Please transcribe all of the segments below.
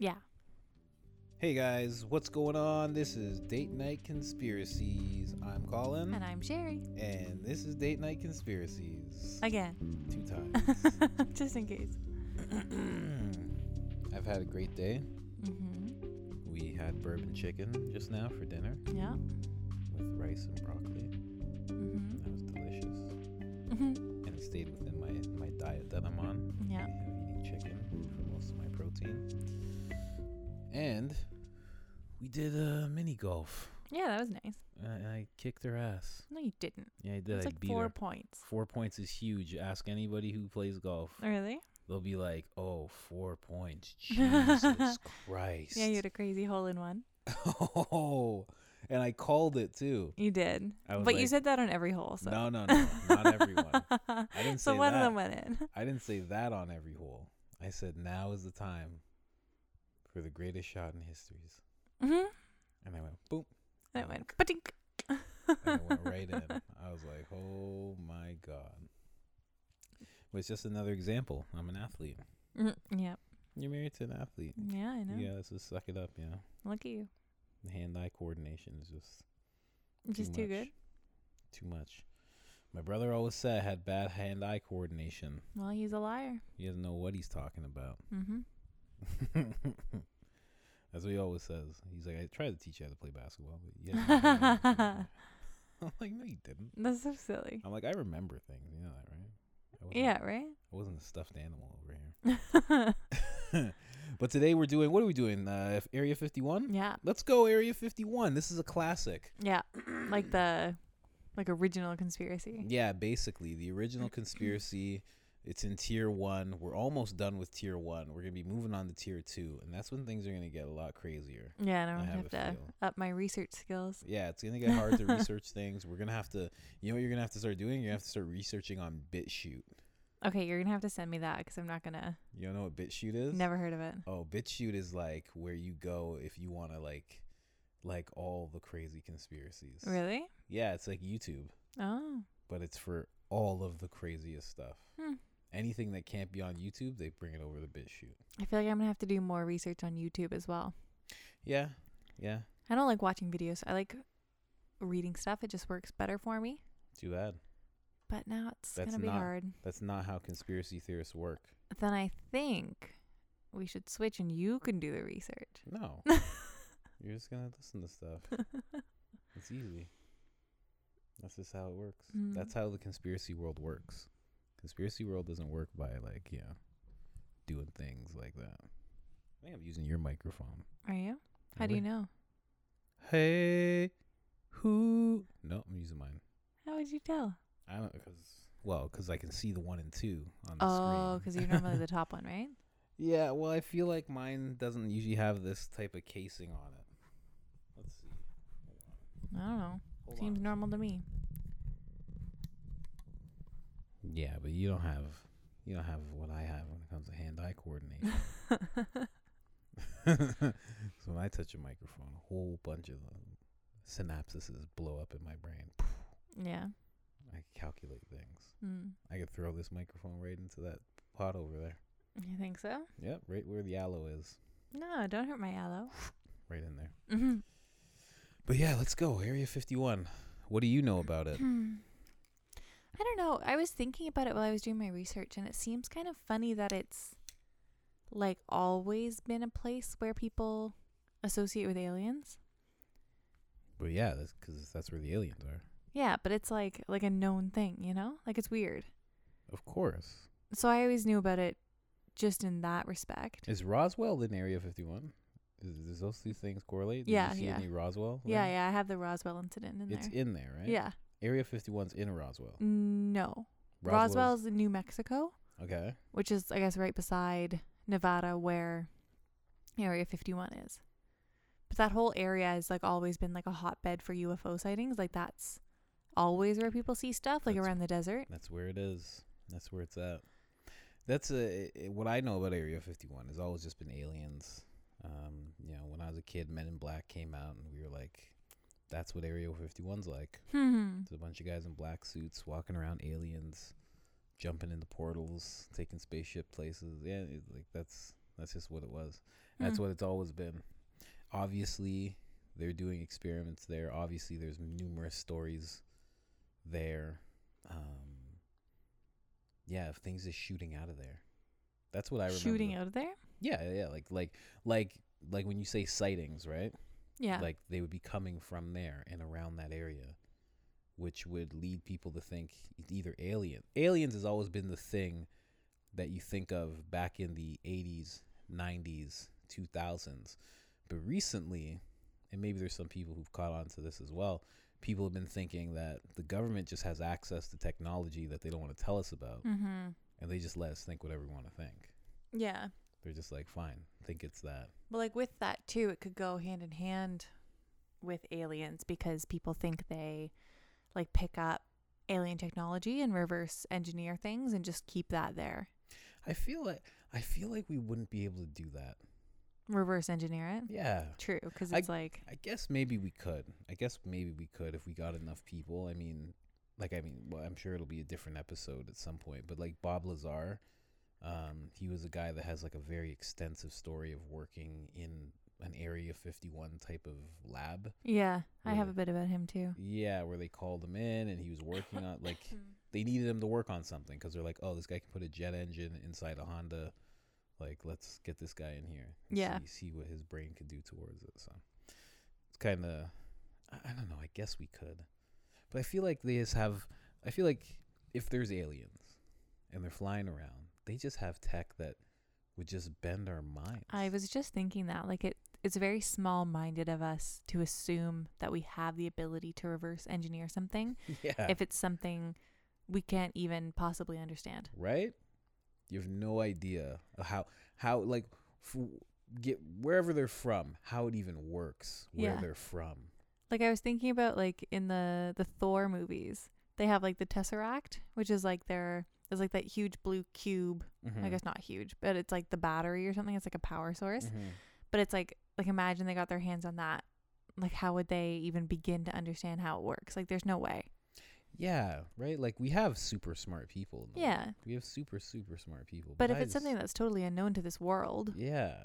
Yeah. Hey guys, what's going on? This is Date Night Conspiracies. I'm Colin. And I'm Sherry. And this is Date Night Conspiracies. Again. Two times. Just in case. I've had a great day. Mm-hmm. We had bourbon chicken just now for dinner Yeah. with rice and broccoli. Mm-hmm. That was delicious. Mm-hmm. And it stayed within my, my diet that I'm on. Yeah. I have eating chicken for most of my protein. And we did uh, mini golf. Yeah, that was nice. And I kicked her ass. No, you didn't. Yeah, I did. It's I like beat four her. points. Four points is huge. Ask anybody who plays golf. Really? They'll be like, "Oh, four points. Jesus Christ." Yeah, you had a crazy hole in one. oh, and I called it too. You did. But you said that on every hole, so. No, no, no, not everyone. I didn't so one that. of them went in. I didn't say that on every hole. I said now is the time the greatest shot in histories. Mm-hmm. And I went boom, And it went patink. and it went right in. I was like, "Oh my god!" But it's just another example. I'm an athlete. Mm-hmm. Yeah. You're married to an athlete. Yeah, I know. Yeah, just suck it up, Yeah. Look at you. The hand-eye coordination is just Just too much. good. Too much. My brother always said I had bad hand-eye coordination. Well, he's a liar. He doesn't know what he's talking about. Mm-hmm. That's what he always says. He's like, I tried to teach you how to play basketball, but yeah. I'm like, no, you didn't. That's so silly. I'm like, I remember things. You know that, right? Yeah, right? I wasn't a stuffed animal over here. but today we're doing, what are we doing? Uh, Area 51? yeah. Let's go, Area 51. This is a classic. Yeah. Like the like original conspiracy. Yeah, basically the original conspiracy. It's in tier one. We're almost done with tier one. We're gonna be moving on to tier two, and that's when things are gonna get a lot crazier. Yeah, and I'm I gonna have have, to feel. up my research skills. Yeah, it's gonna get hard to research things. We're gonna have to. You know what you're gonna have to start doing? You're gonna have to start researching on BitChute. Okay, you're gonna have to send me that because I'm not gonna. You don't know what BitChute is? Never heard of it. Oh, BitChute is like where you go if you want to like, like all the crazy conspiracies. Really? Yeah, it's like YouTube, Oh. but it's for all of the craziest stuff. Hmm. Anything that can't be on YouTube, they bring it over to BitChute. I feel like I'm gonna have to do more research on YouTube as well. Yeah, yeah. I don't like watching videos. I like reading stuff. It just works better for me. Too bad. But now it's That's gonna be not- hard. That's not how conspiracy theorists work. Then I think we should switch and you can do the research. No. You're just gonna listen to stuff. It's easy. That's just how it works. Mm. That's how the conspiracy world works. Conspiracy world doesn't work by like, you know, doing things like that. I think I'm using your microphone. Are you? How do you know? Hey, who? No, I'm using mine. How would you tell? I don't because well, because I can see the one and two on the Oh, screen. because you're normally the top one, right? Yeah, well, I feel like mine doesn't usually have this type of casing on it. Let's see. I don't know. Hold Seems on. normal to me. Yeah, but you don't have you don't have what I have when it comes to hand-eye coordination. so when I touch a microphone, a whole bunch of um, synapses blow up in my brain. yeah. I calculate things. Mm. I could throw this microphone right into that pot over there. You think so? Yep, right where the aloe is, No, don't hurt my aloe. right in there. Mm-hmm. But yeah, let's go. Area 51. What do you know about it? I don't know. I was thinking about it while I was doing my research, and it seems kind of funny that it's like always been a place where people associate with aliens. But yeah, that's because that's where the aliens are. Yeah, but it's like like a known thing, you know? Like it's weird. Of course. So I always knew about it just in that respect. Is Roswell in Area 51? Is, does those two things correlate? Did Yeah, you see yeah. any Roswell? Yeah, yeah, I have the Roswell incident in It's there. It's in there, right? Yeah. Area 51's in Roswell. No. Roswell's- Roswell's in New Mexico, Okay. which is I guess right beside Nevada where Area 51 is. But that whole area has like always been like a hotbed for UFO sightings. Like that's always where people see stuff, like That's- around the desert. That's where it is. That's where it's at. That's a, what I know about Area 51 has always just been aliens. Um, you know, when I was a kid, Men in Black came out, and we were like, "That's what Area 51's like." Hmm. It's a bunch of guys in black suits walking around aliens, jumping into portals, taking spaceship places. Yeah, it, like that's That's just what it was. That's Hmm. what it's always been. Obviously, they're doing experiments there. Obviously, there's numerous stories there. Um, yeah, of things just shooting out of there. That's what I remember. Shooting out of there? Yeah, yeah, yeah, like like like like when you say sightings, right? Yeah. Like they would be coming from there and around that area, which would lead people to think either alien. Aliens has always been the thing that you think of back in the 80s, 90s, 2000s. But recently, and maybe there's some people who've caught on to this as well, people have been thinking that the government just has access to technology that they don't want to tell us about, mm-hmm. and they just let us think whatever we want to think. Yeah. They're just like, fine, think it's that. But like with that too, it could go hand in hand with aliens because people think they like pick up alien technology and reverse engineer things and just keep that there. I feel like I feel like we wouldn't be able to do that. Reverse engineer it. Yeah. True, because I- it's like I guess maybe we could. I guess maybe we could if we got enough people. I mean, like I mean, well, I'm sure it'll be a different episode at some point. But like Bob Lazar, um, he was a guy that has like a very extensive story of working in an Area 51 type of lab. yeah, I have a bit about him too. Yeah, where they called him in and he was working on like they needed him to work on something because they're like, oh, this guy can put a jet engine inside a Honda. Like, let's get this guy in here. Yeah. See, see what his brain could do towards it. So it's kind of, I, I don't know. I guess we could, but I feel like they just have. I feel like if there's aliens and they're flying around, they just have tech that would just bend our minds. I was just thinking that like it it's very small minded of us to assume that we have the ability to reverse engineer something yeah. if it's something we can't even possibly understand. right? You have no idea how how like f- get wherever they're from, how it even works where Yeah. they're from. Like I was thinking about like in the the Thor movies, they have like the Tesseract, which is like their it's like that huge blue cube. I Mhm. guess not huge, but it's like the battery or something. It's like a power source. Mhm. But it's like like imagine they got their hands on that. Like how would they even begin to understand how it works? Like there's no way. Yeah, right. Like we have super smart people. Yeah. we have super super smart people. But if I it's just- something that's totally unknown to this world, yeah,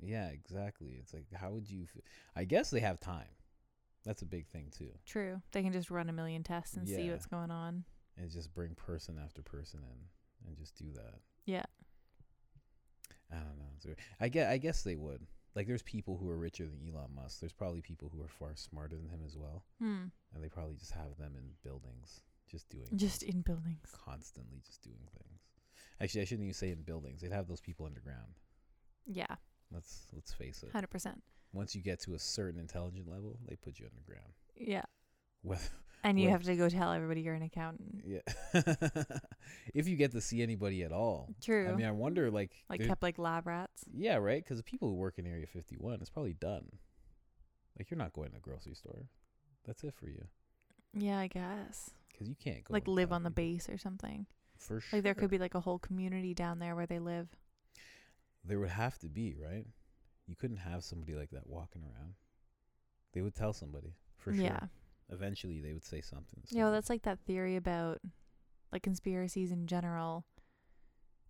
yeah, exactly. It's like how would you? F- I guess they have time. That's a big thing too. true. They can just run a million tests and see what's going on. And just bring person after person in and just do that. Yeah. I don't know. I guess, I guess they would. Like, there's people who are richer than Elon Musk. There's probably people who are far smarter than him as well, Hmm. and they probably just have them in buildings, just doing, Just in buildings. constantly just doing things. Actually, I shouldn't even say in buildings. They'd have those people underground. Yeah. Let's let's face it. Hundred percent. Once you get to a certain intelligent level, they put you underground. Yeah. Whether And you Well- have to go tell everybody you're an accountant. yeah, if you get to see anybody at all. True. I mean, I wonder, like, like kept like lab rats. Yeah, right. Because the people who work in Area 51, it's probably done. Like you're not going to a grocery store. That's it for you. Yeah, I guess. Because you can't go like live on the base or something. For sure. Like there could be like a whole community down there where they live. There would have to be right. You couldn't have somebody like that walking around. They would tell somebody for sure. Yeah. Eventually, they would say something. Yeah, well, that's like that theory about like conspiracies in general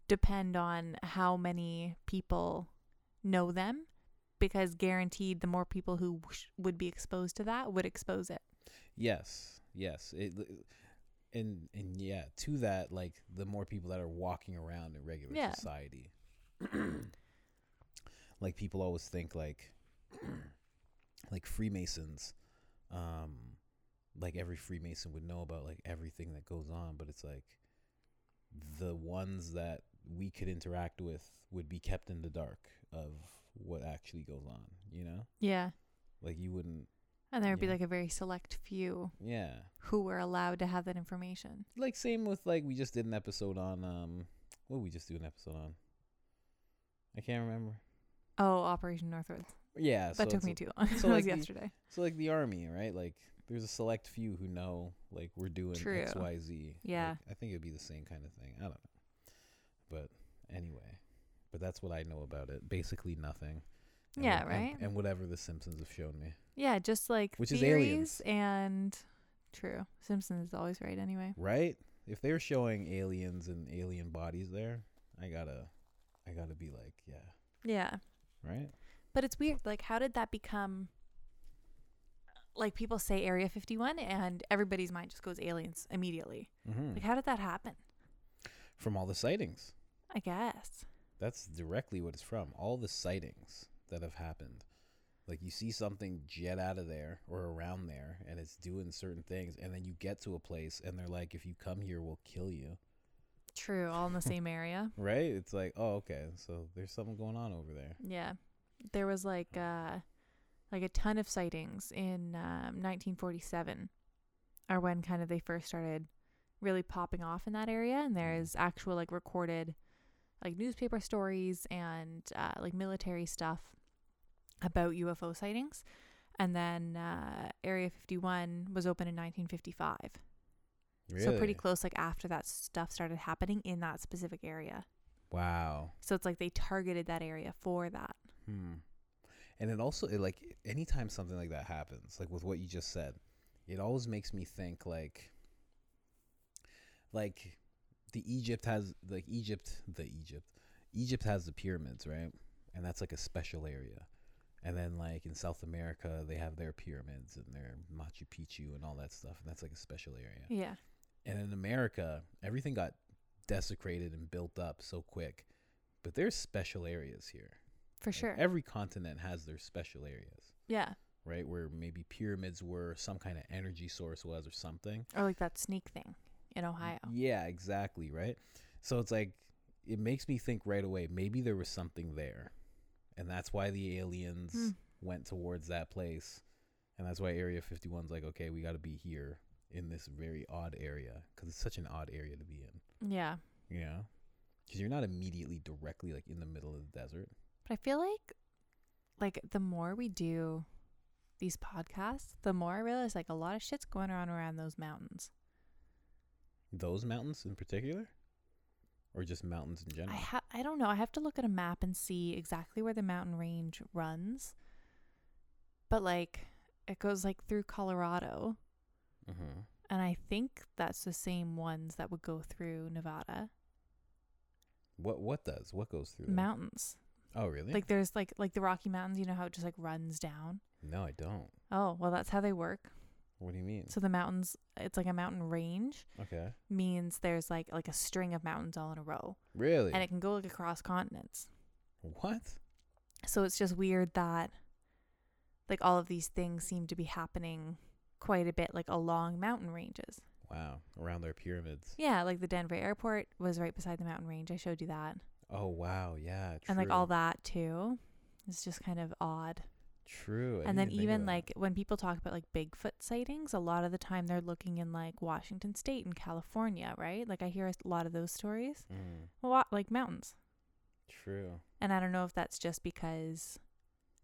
depend on how many people know them because guaranteed the more people who sh- would be exposed to that would expose it. yes, yes. It, and and yeah, to that, like the more people that are walking around in regular Yeah. society, like people always think like like Freemasons, um, like every Freemason would know about like everything that goes on, but it's like the ones that we could interact with would be kept in the dark of what actually goes on, you know? Yeah. Like you wouldn't And there would be Yeah. like a very select few yeah. who were allowed to have that information. Like same with like we just did an episode on um what did we just do an episode on? I can't remember. Oh, Operation Northwoods. Yeah, so That took it's me too long. so it like was the- yesterday. So like the army, right? Like there's a select few who know like we're doing True. X Y Z. Yeah. Like, I think it'd be the same kind of thing. I don't know. But anyway, but that's what I know about it. Basically nothing. And Yeah, what- right? And, whatever the Simpsons have shown me. Yeah, just like Which is aliens and true. Simpsons is always right anyway. Right? If they're showing aliens and alien bodies there, I gotta I gotta be like, yeah, Yeah. Right? But it's weird. Like, how did that become? Like people say Area 51, and everybody's mind just goes aliens immediately. Mm-hmm. Like, how did that happen? From all the sightings. I guess. That's directly what it's from. All the sightings that have happened. Like you see something jet out of there or around there and it's doing certain things and then you get to a place and they're like if you come here we'll kill you. True. All in the same area. Right? It's like, "Oh, okay. So there's something going on over there." Yeah. There was like uh like a ton of sightings in um, 1947 are when kind of they first started really popping off in that area and there's actual like recorded like newspaper stories and uh, like military stuff about UFO sightings. And then uh, Area 51 was opened in 1955. Really? So pretty close like after that stuff started happening in that specific area. Wow. So it's like they targeted that area for that. Hmm. And it also it like anytime something like that happens, like with what you just said, it always makes me think like like the Egypt has like Egypt the Egypt. Egypt has the pyramids, right? And that's like a special area. And then like in South America they have their pyramids and their Machu Picchu and all that stuff and that's like a special area. Yeah. And in America, everything got desecrated and built up so quick. But there's special areas here. For Like, sure. every continent has their special areas, yeah. right? Where maybe pyramids were, some kind of energy source was, or something. Or like that sneak thing in Ohio. Yeah, exactly, right? So it's like, it makes me think right away, maybe there was something there. And that's why the aliens Hmm. went towards that place. And that's why Area 51's like, okay, we got to be here in this very odd area because it's such an odd area to be in, Yeah. know? Because you're not immediately directly like in the middle of the desert. But I feel like like the more we do these podcasts, the more I realize like a lot of shit's going on around those mountains. Those mountains in particular? Or just mountains in general. I ha- I don't know. I have to look at a map and see exactly where the mountain range runs. But like it goes like through Colorado, mm-hmm. and I think that's the same ones that would go through Nevada. What what does? What goes through there? Mountains. Oh, really? Like there's like like the Rocky Mountains, you know how it just like runs down? no, I don't. Oh, well that's how they work. What do you mean? So the mountains it's like a mountain range okay. means there's like like a string of mountains all in a row. Really? And it can go like across continents. what? So it's just weird that like all of these things seem to be happening quite a bit like along mountain ranges. Wow. Around their pyramids. Yeah, like the Denver airport was right beside the mountain range. I showed you that. Oh, wow. Yeah. True. And like all that too. It's just kind of odd. True. I and then didn't think of even like when people talk about like Bigfoot sightings, a lot of the time they're looking in like Washington State and California, right? Like I hear a lot of those stories. Mm, Well, wa- like mountains. true. And I don't know if that's just because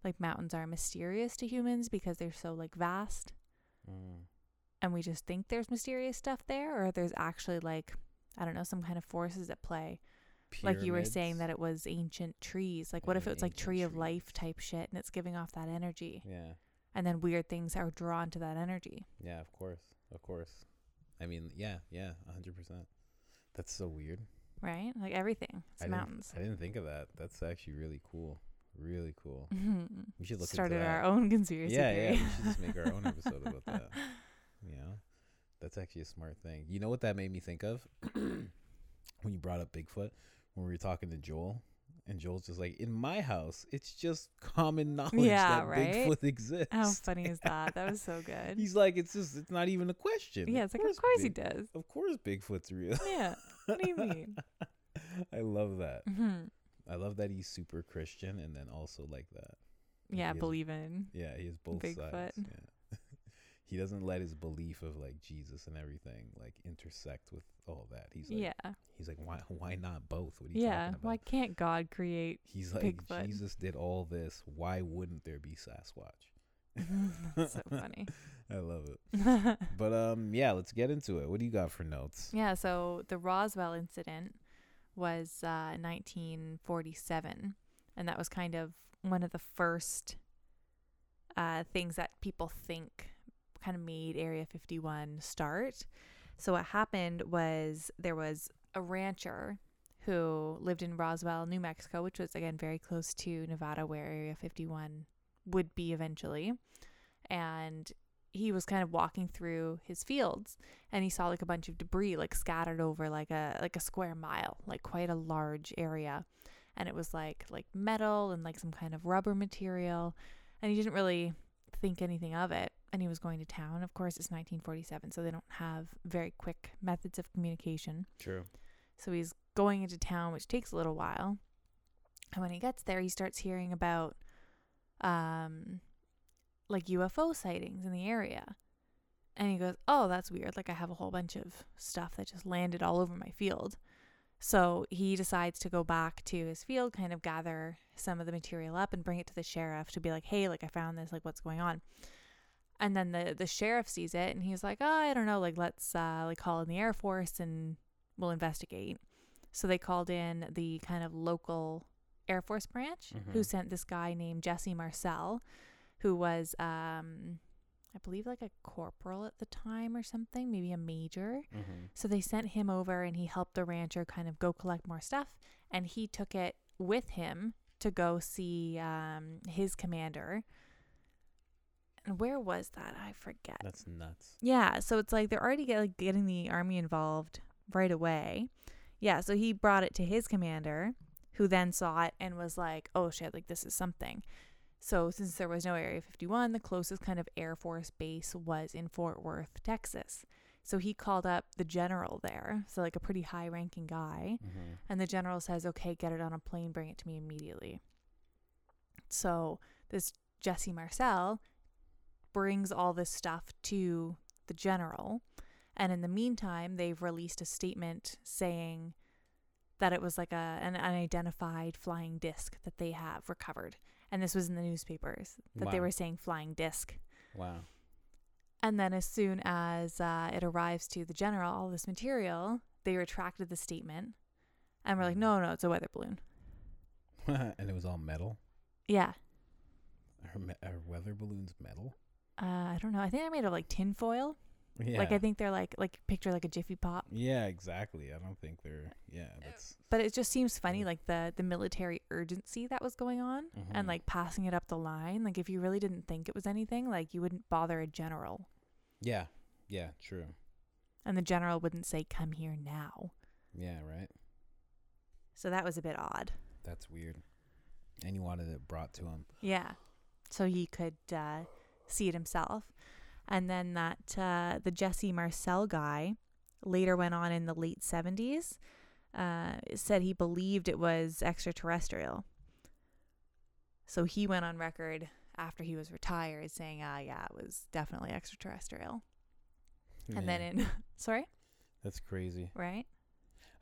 like mountains are mysterious to humans because they're so like vast Mm. and we just think there's mysterious stuff there or there's actually like I don't know some kind of forces at play. Like you were saying that it was ancient trees. Like what Yeah, if it was like tree of life type shit and it's giving off that energy Yeah. and then weird things are drawn to that energy, Yeah. Of course. Of course. I mean, yeah. Yeah. A hundred percent. That's so weird. right? Like everything. It's I didn't- mountains. I didn't think of that. That's actually really cool. Really cool. We should look Started into that. our own conspiracy yeah, theory. yeah. We should just make our own episode about that. You know, that's actually a smart thing. You know what that made me think of when you brought up Bigfoot when we were talking to Joel, and Joel's just like, "In my house, it's just common knowledge Yeah, that right? Bigfoot exists." How funny is that? That was so good. He's like, "It's just, it's not even a question." yeah, it's like of course he does. Of course, Bigfoot's real. Yeah. What do you mean? I love that. hmm I love that he's super Christian and then also like that. Yeah, has- believe in. Yeah, he has both Bigfoot. sides. Yeah. he doesn't let his belief of like Jesus and everything like intersect with all that. He's like yeah. he's like why why not both? What are you Yeah. talking about? Why can't God create? he's like Bigfoot? Jesus did all this. Why wouldn't there be Sasquatch? That's so funny. I love it. But um yeah, let's get into it. What do you got for notes? yeah. So the Roswell incident was uh, 1947, and that was kind of one of the first uh, things that people think kind of made Area 51 start. So what happened was there was a rancher who lived in Roswell, New Mexico, which was again very close to Nevada, where Area 51 would be eventually. And he was kind of walking through his fields and he saw like a bunch of debris like scattered over like a like a square mile, like quite a large area. And it was like like metal and like some kind of rubber material and he didn't really think anything of it and he was going to town. Of course, it's 1947, so they don't have very quick methods of communication. True. So he's going into town, which takes a little while. And when he gets there, he starts hearing about um like UFO sightings in the area. And he goes, "Oh, that's weird. Like I have a whole bunch of stuff that just landed all over my field." So he decides to go back to his field, kind of gather some of the material up and bring it to the sheriff to be like, "Hey, like I found this. Like what's going on?" And then the the sheriff sees it and he's like, "Oh, I don't know. Like let's uh like call in the Air Force and we'll investigate." So they called in the kind of local Air Force branch who Mhm. sent this guy named Jesse Marcel, who was um I believe like a corporal at the time or something, maybe a major. Mm-hmm. So they sent him over and he helped the rancher kind of go collect more stuff and he took it with him to go see um his commander. And where was that? I forget. That's nuts. Yeah, so it's like they're already get, like getting the army involved right away. Yeah, so he brought it to his commander, who then saw it and was like, "Oh shit, like this is something." So since there was no Area 51, the closest kind of Air Force base was in Fort Worth, Texas. So he called up the general there, so like a pretty high-ranking guy, Mm-hmm. and the general says, "Okay, get it on a plane, bring it to me immediately." So this Jesse Marcel brings all this stuff to the general, and in the meantime, they've released a statement saying that it was like a an unidentified flying disc that they have recovered, and this was in the newspapers that they were saying flying disc. Wow. And then, as soon as uh, it arrives to the general, all this material, they retracted the statement, and we're like, Mhm. no, no, it's a weather balloon. and it was all metal. Yeah. Are, me- are weather balloons metal? Uh, I don't know. I think they're made of like tin foil. Yeah. Like I think they're like like picture like a Jiffy Pop. Yeah, exactly. I don't think they're. Yeah, that's. But it just seems funny, Mm. like the the military urgency that was going on, and Mhm. like passing it up the line. Like if you really didn't think it was anything, like you wouldn't bother a general, Yeah. Yeah. True. and the general wouldn't say, "Come here now." Yeah. Right. So that was a bit odd. That's weird. And he wanted it brought to him. Yeah. So he could uh, see it himself. And then that uh, the Jesse Marcel guy later went on in the late 70s, uh, said he believed it was extraterrestrial. So he went on record after he was retired saying, ah, yeah, it was definitely extraterrestrial. And then in, sorry, that's crazy. right?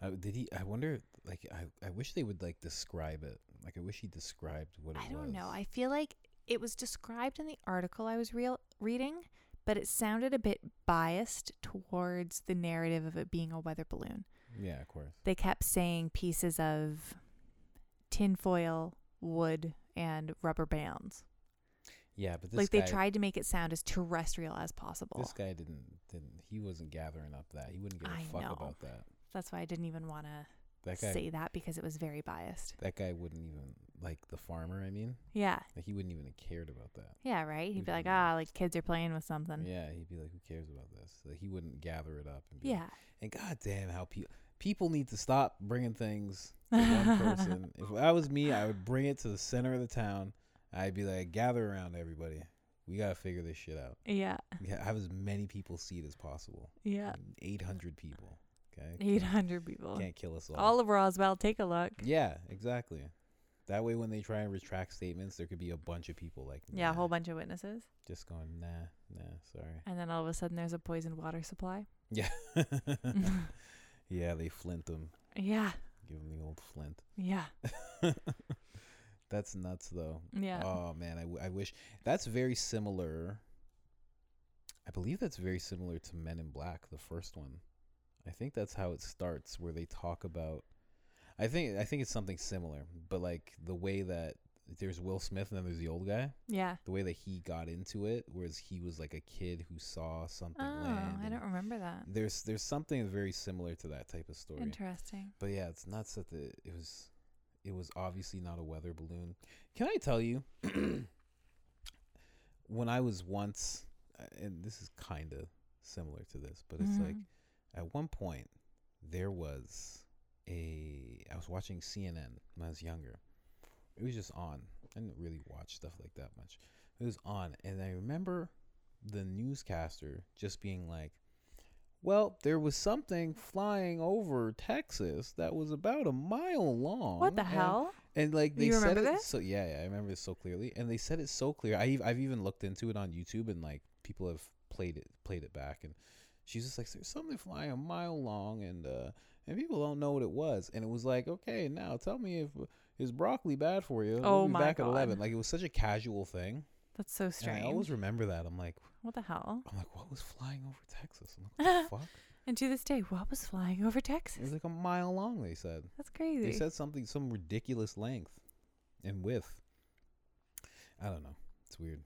Uh, did he? I wonder. Like, I, I wish they would like describe it. Like, I wish he described what it was. I don't know. I feel like it was described in the article I was real reading, but it sounded a bit biased towards the narrative of it being a weather balloon. yeah, of course. They kept saying pieces of tinfoil, wood, and rubber bands. Yeah, but this like guy, they tried to make it sound as terrestrial as possible. This guy didn't. Didn't he? Wasn't gathering up that. He wouldn't give a I fuck know. about that. That's why I didn't even want That guy. say that because it was very biased. That guy wouldn't even like the farmer. I mean, Yeah. like he wouldn't even have cared about that. Yeah, right? He'd be like, ah, like kids are playing with something. Yeah, he'd be like, "Who cares about this?" Like he wouldn't gather it up. And be Yeah. like- and goddamn, how people people need to stop bringing things to one person. if that was me, I would bring it to the center of the town. I'd be like, "Gather around, everybody. We gotta figure this shit out. Yeah. Ha- have as many people see it as possible. Yeah. Eight hundred people. Okay. 800 people. Can't kill us all. All of Roswell, take a look. Yeah, exactly. That way, when they try and retract statements, there could be a bunch of people like, Yeah, a whole bunch of witnesses. just going, nah, nah, sorry. And then all of a sudden there's a poisoned water supply. Yeah, yeah, they flint them, yeah. give them the old flint. Yeah. That's nuts, though. Yeah. Oh man, I, w- I wish that's very similar. I believe that's very similar to Men in Black, the first one. I think that's how it starts, where they talk about. I think I think it's something similar, but like the way that there's Will Smith and then there's the old guy. Yeah. The way that he got into it, whereas he was like a kid who saw something Oh. I don't remember that. There's there's something very similar to that type of story. Interesting. But yeah, it's nuts that the it was it was obviously not a weather balloon. Can I tell you when I was once uh, and this is kind of similar to this, but it's like Mhm. At one point there was a I was watching CNN when I was younger. It was just on. I didn't really watch stuff like that much. It was on and I remember the newscaster just being like well, there was something flying over Texas that was about a mile long. what the and- hell? And like they You said it this? so yeah, yeah, I remember this so clearly. And they said it so clear. I I've even looked into it on YouTube and like people have played it played it back and she's just like there's something flying a mile long and uh and people don't know what it was. And it was like, okay, now tell me if is broccoli bad for you? Oh we'll be my back at God. eleven. Like it was such a casual thing. That's so And strange. I always remember that. I'm like what the hell? I'm like, what was flying over Texas? I'm like, what the fuck? And to this day, what was flying over It Texas? was like a mile long. They said. That's crazy They said something, some ridiculous length and width. I don't know. It's weird.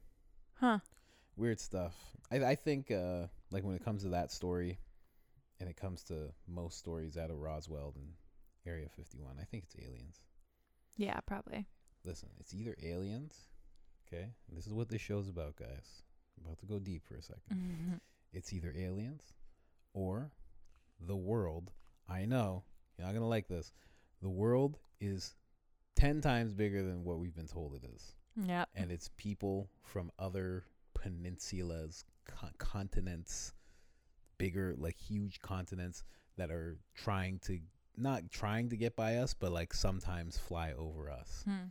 huh. Weird stuff. I I think uh like when it comes to that story, and it comes to most stories out of Roswell and Area 51, I think it's aliens. Yeah, probably. Listen, it's either aliens. Okay, this is what this show's about, guys. I'm about to go deep for a 2nd Mhm. It's either aliens or the world. I know you're not gonna like this. The world is ten times bigger than what we've been told it is, Yeah. and it's people from other peninsulas, co- continents, bigger like huge continents that are trying to not trying to get by us, but like sometimes fly over us, Hmm.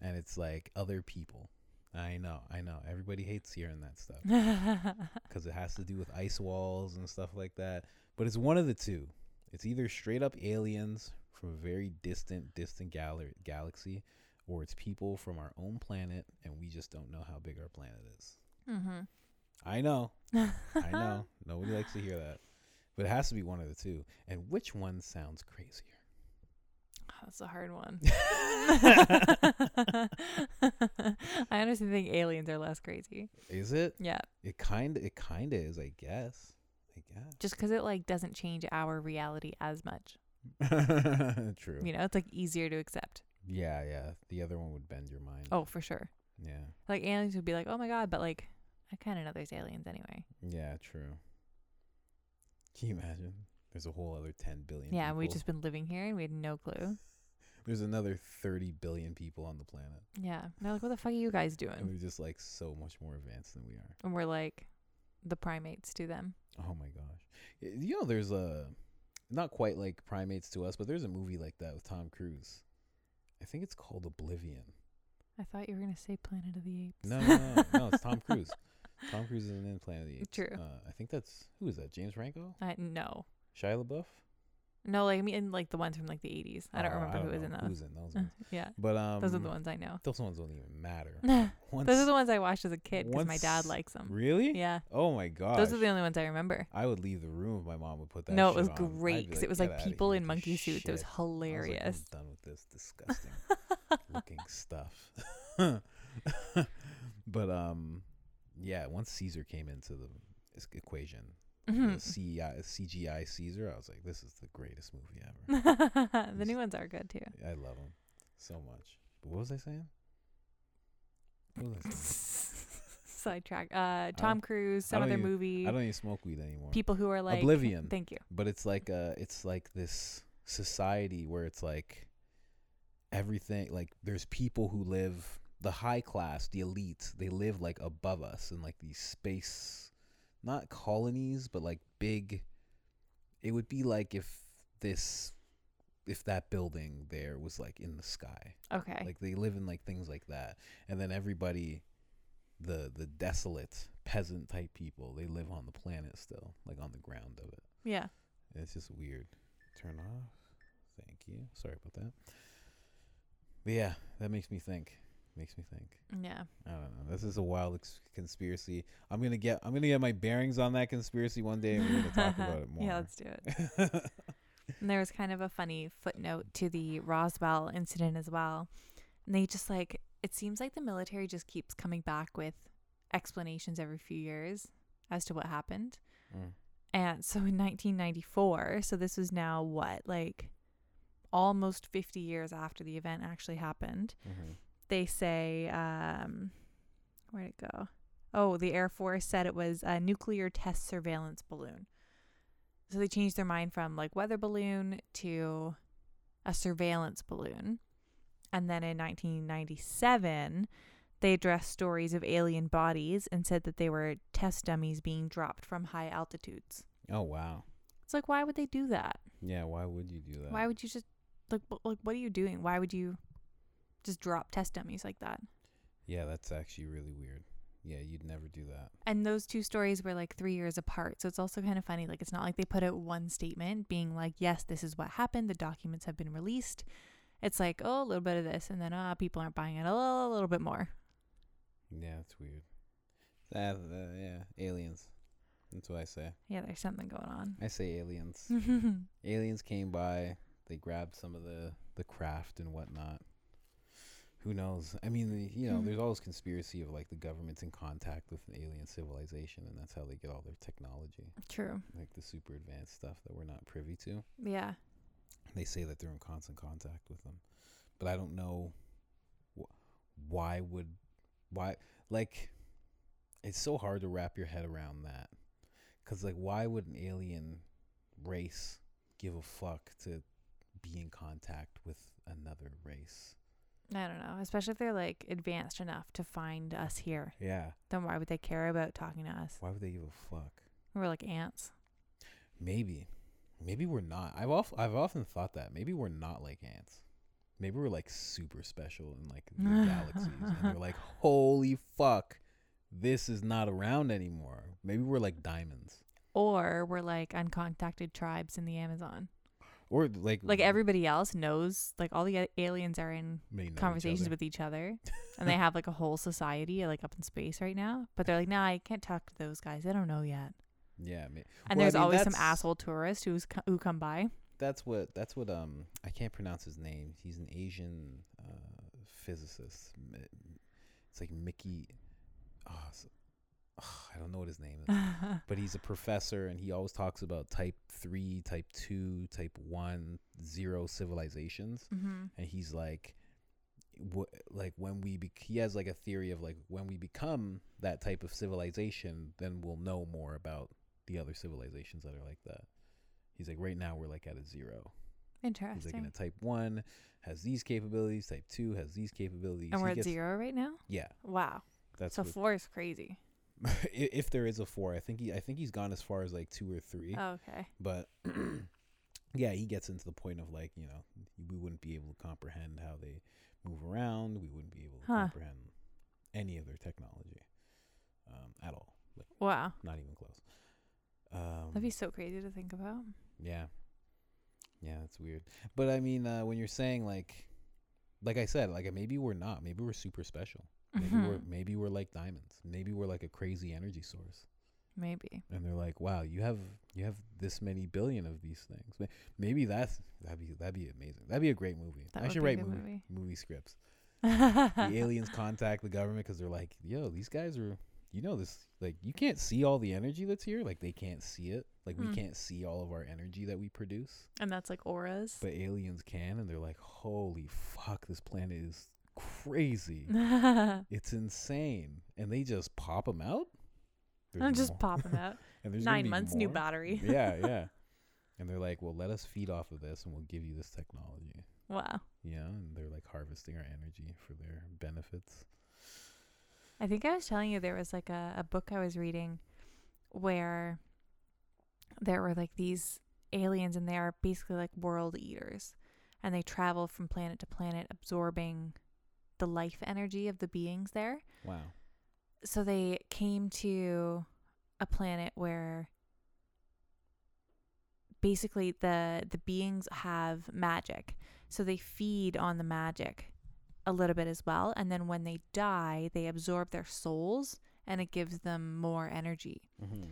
and it's like other people. I know, I know. Everybody hates hearing that stuff because it has to do with ice walls and stuff like that. But it's one of the two. It's either straight up aliens from a very distant, distant gal- galaxy, or it's people from our own planet, and we just don't know how big our planet is. Mm-hmm. I know, I know. Nobody likes to hear that, but it has to be one of the two. And which one sounds crazier? That's a hard one. I honestly think aliens are less crazy. Is it? Yeah, It kind, it kind of is, I guess. I guess. Just cuz it like doesn't change our reality as much. True. You know, it's like easier to accept. Yeah, yeah. The other one would bend your mind. Oh, for sure. Yeah. Like aliens would be like, "Oh my god," but like I kind of know there's aliens anyway. Yeah, true. Can you imagine? There's a whole other 10 billion Yeah, people. we've just been living here and we had no clue. There's another 30 billion people on the planet. Yeah, and they're like, "What the fuck are you guys And doing?" we're just like so much more advanced than we are. And we're like the primates to them. Oh my gosh. You know, there's a, not quite like primates to us, but there's a movie like that with Tom Cruise. I think it's called Oblivion. I thought you were gonna say Planet of the Apes. No, no, no, no, it's Tom Cruise. Tom Cruise isn't in Planet of the Apes. True. Uh, I think that's, who is that? James Franco? I no, Shia LaBeouf? no. Like I mean, like the ones from like the 80s. I don't Oh, remember who was in those. Who's in those Uh, ones? yeah, But um, those are the ones I know. Those ones don't even matter. those are the ones I watched as a kid because my dad likes them. really? Yeah, Oh my god. those are the only ones I remember. I would leave the room if my mom would put that. no, it was. Great be because it was like people in monkey this suits. It was shit." I was hilarious. like, I'm done with this disgusting looking stuff. but um, yeah. Once Caesar came into the equation, the Mhm. CGI, CGI Caesar, I was like, this is the greatest movie ever. the new ones are good too. I love them so much. But what was I saying? What was I saying? Sidetrack. Uh, Tom Cruise, some other even- movie. I don't even smoke weed anymore. People who are like Oblivion. Thank you. but it's like uh it's like this society where it's like everything like there's people who live the high class the elite they live like above us in like these space not colonies but like big it would be like if this if that building there was like in the sky Okay. like they live in like things like that and then everybody the the desolate peasant type people they live on the planet still like on the ground of it yeah. it's just weird. Turn off. Thank you. Sorry about that. But yeah, that makes me think. Makes me think. Yeah. I don't know. This is a wild ex- conspiracy. I'm gonna get. I'm gonna get my bearings on that conspiracy one day, and we're gonna talk about it more. Yeah, let's do it. And there was kind of a funny footnote to the Roswell incident as well. And they just like it seems like the military just keeps coming back with explanations every few years as to what happened. Mm. And so in 1994, so this was now what, like almost 50 years after the event actually happened, Mm-hmm. They say, um, where'd it go? Oh, the Air Force said it was a nuclear test surveillance balloon. So they changed their mind from like weather balloon to a surveillance balloon. And then in 1997, they addressed stories of alien bodies and said that they were test dummies being dropped from high altitudes. Oh wow. It's like, why would they do that? Yeah. Why would you do that? Why would you just like, like, what are you doing? Why would you just drop test dummies like that? yeah, that's actually really weird. Yeah, you'd never do that. And those two stories were like three years apart. So it's also kind of funny. Like, it's not like they put out one statement being like, yes, this is what happened. The documents have been released. It's like, oh, a little bit of this. And then, ah, people aren't buying it a little, a little bit more. Yeah, it's weird. That, uh, yeah, aliens. That's what I say. Yeah, there's something going on. I say aliens. aliens came by. They grabbed some of the the craft and whatnot. Who knows? I mean, you know, Hmm. there's always conspiracy of like the government's in contact with an alien civilization, and that's how they get all their technology, True. like the super advanced stuff that we're not privy to. Yeah. They say that they're in constant contact with them, but I don't know wh- why would why like it's so hard to wrap your head around that because like why would an alien race give a fuck to be in contact with another race I don't know. Especially if they're like advanced enough to find us here. yeah Then why would they care about talking to us? why would they give a fuck We're like ants. maybe maybe we're not i've of, i've often thought that maybe we're not like ants maybe we're like super special in like the galaxies and they're like holy fuck this is not around anymore maybe we're like diamonds Or we're like uncontacted tribes in the Amazon. Or like Like everybody else knows, like all the aliens are in may know each conversations with each other and they have like a whole society like up in space right now but they're like nah i can't talk to those guys they don't know yet yeah may- and Well, I there's mean, always some asshole tourist who's co- who come by that's what that's what um I can't pronounce his name. He's an Asian uh, physicist. It's like Mickey. Oh, oh, I don't know what his name is, but he's a professor, and he always talks about type three, type two, type one, zero civilizations, mm-hmm. and he's like. Wh- like when we bec he has like a theory of like when we become that type of civilization then we'll know more about the other civilizations that are like that. He's like right now we're like at a zero. He's like in a type one has these capabilities, type two has these capabilities. and we're at gets- zero right now? Yeah, wow. That's so what, four is crazy if there is a four. I think he I think he's gone as far as like two or three. oh, okay But yeah, he gets into the point of like you know we wouldn't be able to comprehend how they move around. We wouldn't be able to Huh. comprehend any of their technology um, at all. Like wow not even close. Um, that'd be so crazy to think about Yeah. Yeah, that's weird. But I mean, uh, when you're saying like, like I said, like maybe we're not. Maybe we're super special. Maybe we're Mhm. maybe we're like diamonds. Maybe we're like a crazy energy source. maybe And they're like, wow, you have you have this many billion of these things. Maybe that's that'd be that'd be amazing. That'd be a great movie. That I should write movie, movie. movie scripts. the aliens contact the government because they're like, yo, these guys are, you know, this like you can't see all the energy that's here. Like they can't see it. Like Hmm. we can't see all of our energy that we produce. and that's like auras But aliens can, and they're like, holy fuck, this planet is crazy. it's insane. And they just pop them out? i'm There's just more. popping out And there's nine months new battery yeah, yeah. And they're like, well, let us feed off of this, and we'll give you this technology. wow know, and they're like harvesting our energy for their benefits. I think I was telling you there was like a, a book I was reading where there were like these aliens and they are basically like world eaters and they travel from planet to planet absorbing the life energy of the beings there. Wow. So they came to a planet where basically the the beings have magic. So they feed on the magic a little bit as well and then when they die, they absorb their souls and it gives them more energy. Mm-hmm.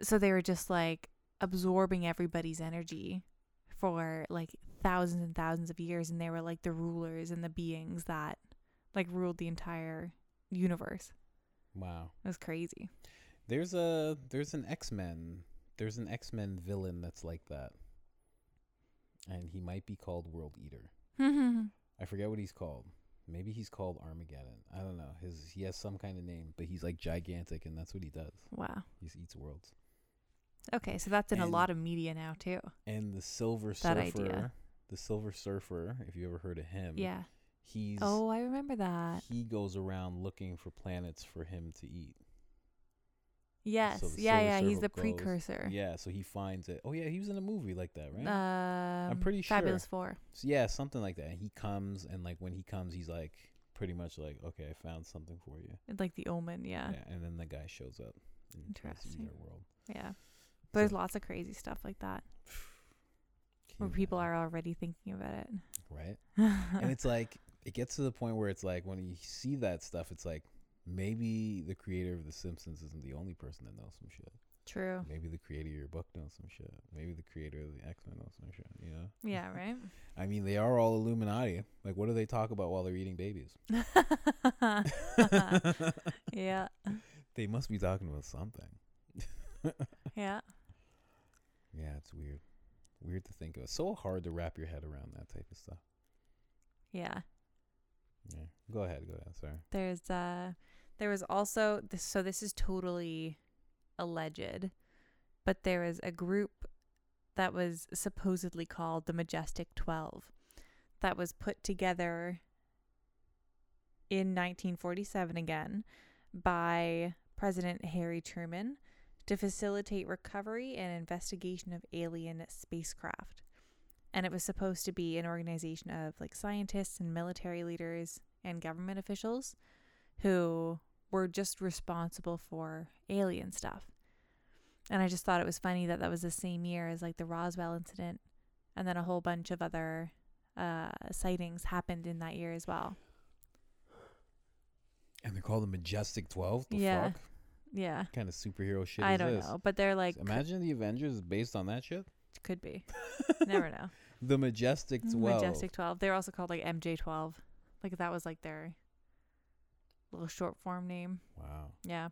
So they were just like absorbing everybody's energy for like thousands and thousands of years and they were like the rulers and the beings that like ruled the entire universe. Wow. It was crazy. There's a there's an X Men there's an X Men villain that's like that, and he might be called World Eater. I forget what he's called. Maybe he's called Armageddon. I don't know. His he has some kind of name, but he's like gigantic, and that's what he does. wow. He eats worlds. Okay, so that's in a lot of media now too. And the Silver That Surfer, idea. the Silver Surfer, if you ever heard of him, Yeah. He's Oh, I remember that. he goes around looking for planets for him to eat. Yes. So yeah, yeah. He's the goes- precursor. Yeah, so he finds it. Oh yeah, he was in a movie like that, right? Um, I'm pretty sure. Fabulous. Four. So, yeah, something like that. And he comes, and like when he comes, he's like pretty much like, okay, I found something for you. Like the Omen. Yeah. Yeah, and then the guy shows up and tries to eat Interesting. our world. Yeah. But there's So- lots of crazy stuff like that where people are already thinking about it. right, and it's like it gets to the point where it's like when you see that stuff, it's like maybe the creator of The Simpsons isn't the only person that knows some shit. True. Maybe the creator of your book knows some shit. Maybe the creator of the X Men knows some shit. You know? Yeah, right? I mean, they are all Illuminati. Like, what do they talk about while they're eating babies? yeah. they must be talking about something. Yeah. Yeah, it's weird. Weird to think of. It's so hard to wrap your head around that type of stuff. Yeah. Yeah. Go ahead. Go ahead. Sorry. There's uh there was also this so this is totally alleged, but there was a group that was supposedly called the Majestic 12 that was put together in 1947 again by President Harry Truman to facilitate recovery and investigation of alien spacecraft. And it was supposed to be an organization of like scientists and military leaders and government officials who were just responsible for alien stuff. And I just thought it was funny that that was the same year as like the Roswell incident and then a whole bunch of other uh sightings happened in that year as well. And they're called the Majestic 12? The Yeah. fuck? Yeah. What kind of superhero shit I don't this? know, but they're like Imagine the Avengers is based on that shit. Could be. Never know. The Majestic 12. Majestic 12. They're also called like MJ12. Like that was like their little short form name. Wow. Yeah.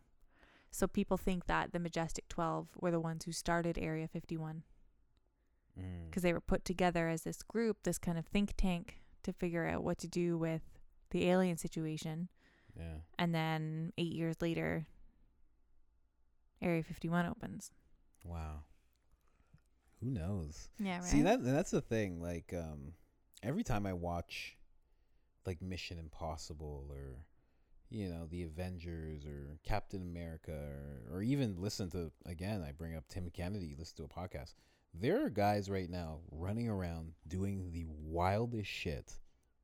So people think that the Majestic 12 were the ones who started Area 51 Mm. because they were put together as this group, this kind of think tank to figure out what to do with the alien situation. Yeah. And then 8 years later Area 51 opens. Wow. Who knows? Yeah, right. See that that's the thing. Like, um, every time I watch, like Mission Impossible or, you know, the Avengers or Captain America or, or even listen to again, I bring up Tim Kennedy. Listen to a podcast. There are guys right now running around doing the wildest shit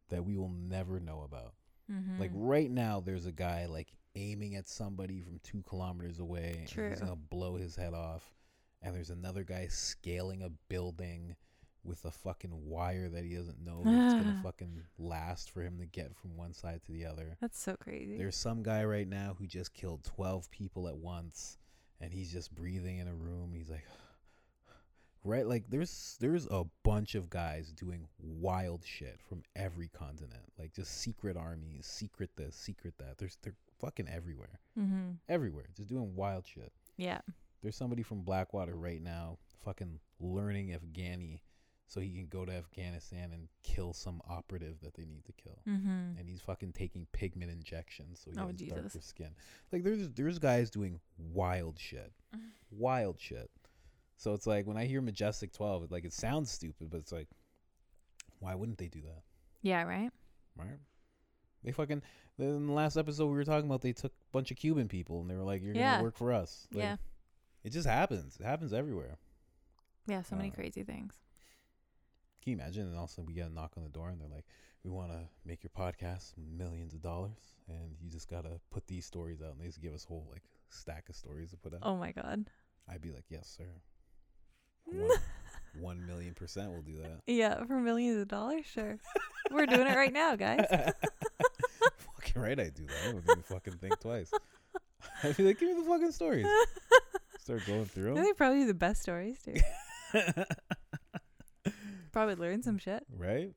that we will never know about. mm-hmm. Like right now, there's a guy like aiming at somebody from two kilometers away. And he's gonna blow his head off. And there's another guy scaling a building with a fucking wire that he doesn't know if it's gonna fucking last for him to get from one side to the other. That's so crazy. There's some guy right now who just killed 12 people at once, and he's just breathing in a room. He's like, right, like there's there's a bunch of guys doing wild shit from every continent, like just secret armies, secret this, secret that. There's they're fucking everywhere, mm-hmm. everywhere, just doing wild shit. Yeah. There's somebody from Blackwater right now, fucking learning Afghani, so he can go to Afghanistan and kill some operative that they need to kill Mm-hmm. and he's fucking taking pigment injections so he Oh, has Jesus. darker skin. Like there's there's guys doing wild shit, wild shit. So it's like when I hear Majestic Twelve, it, like it sounds stupid, but it's like, why wouldn't they do that, Yeah, right? right? They fucking in the last episode we were talking about they took a bunch of Cuban people and they were like, you're Yeah. gonna work for us. Like, yeah. It just happens. It happens everywhere. Yeah, so many uh, crazy things. Can you imagine? And also we get a knock on the door and they're like, we want to make your podcast millions of dollars, and you just gotta put these stories out, and they just give us a whole like stack of stories to put out. Oh my god. I'd be like, yes, sir. One, one million percent will do that. Yeah, for millions of dollars, sure. We're doing it right now, guys. fucking right, I do that. I don't even fucking think twice. I'd be like, give me the fucking stories. Start going through them. They're probably the best stories too. Probably learn some shit. right?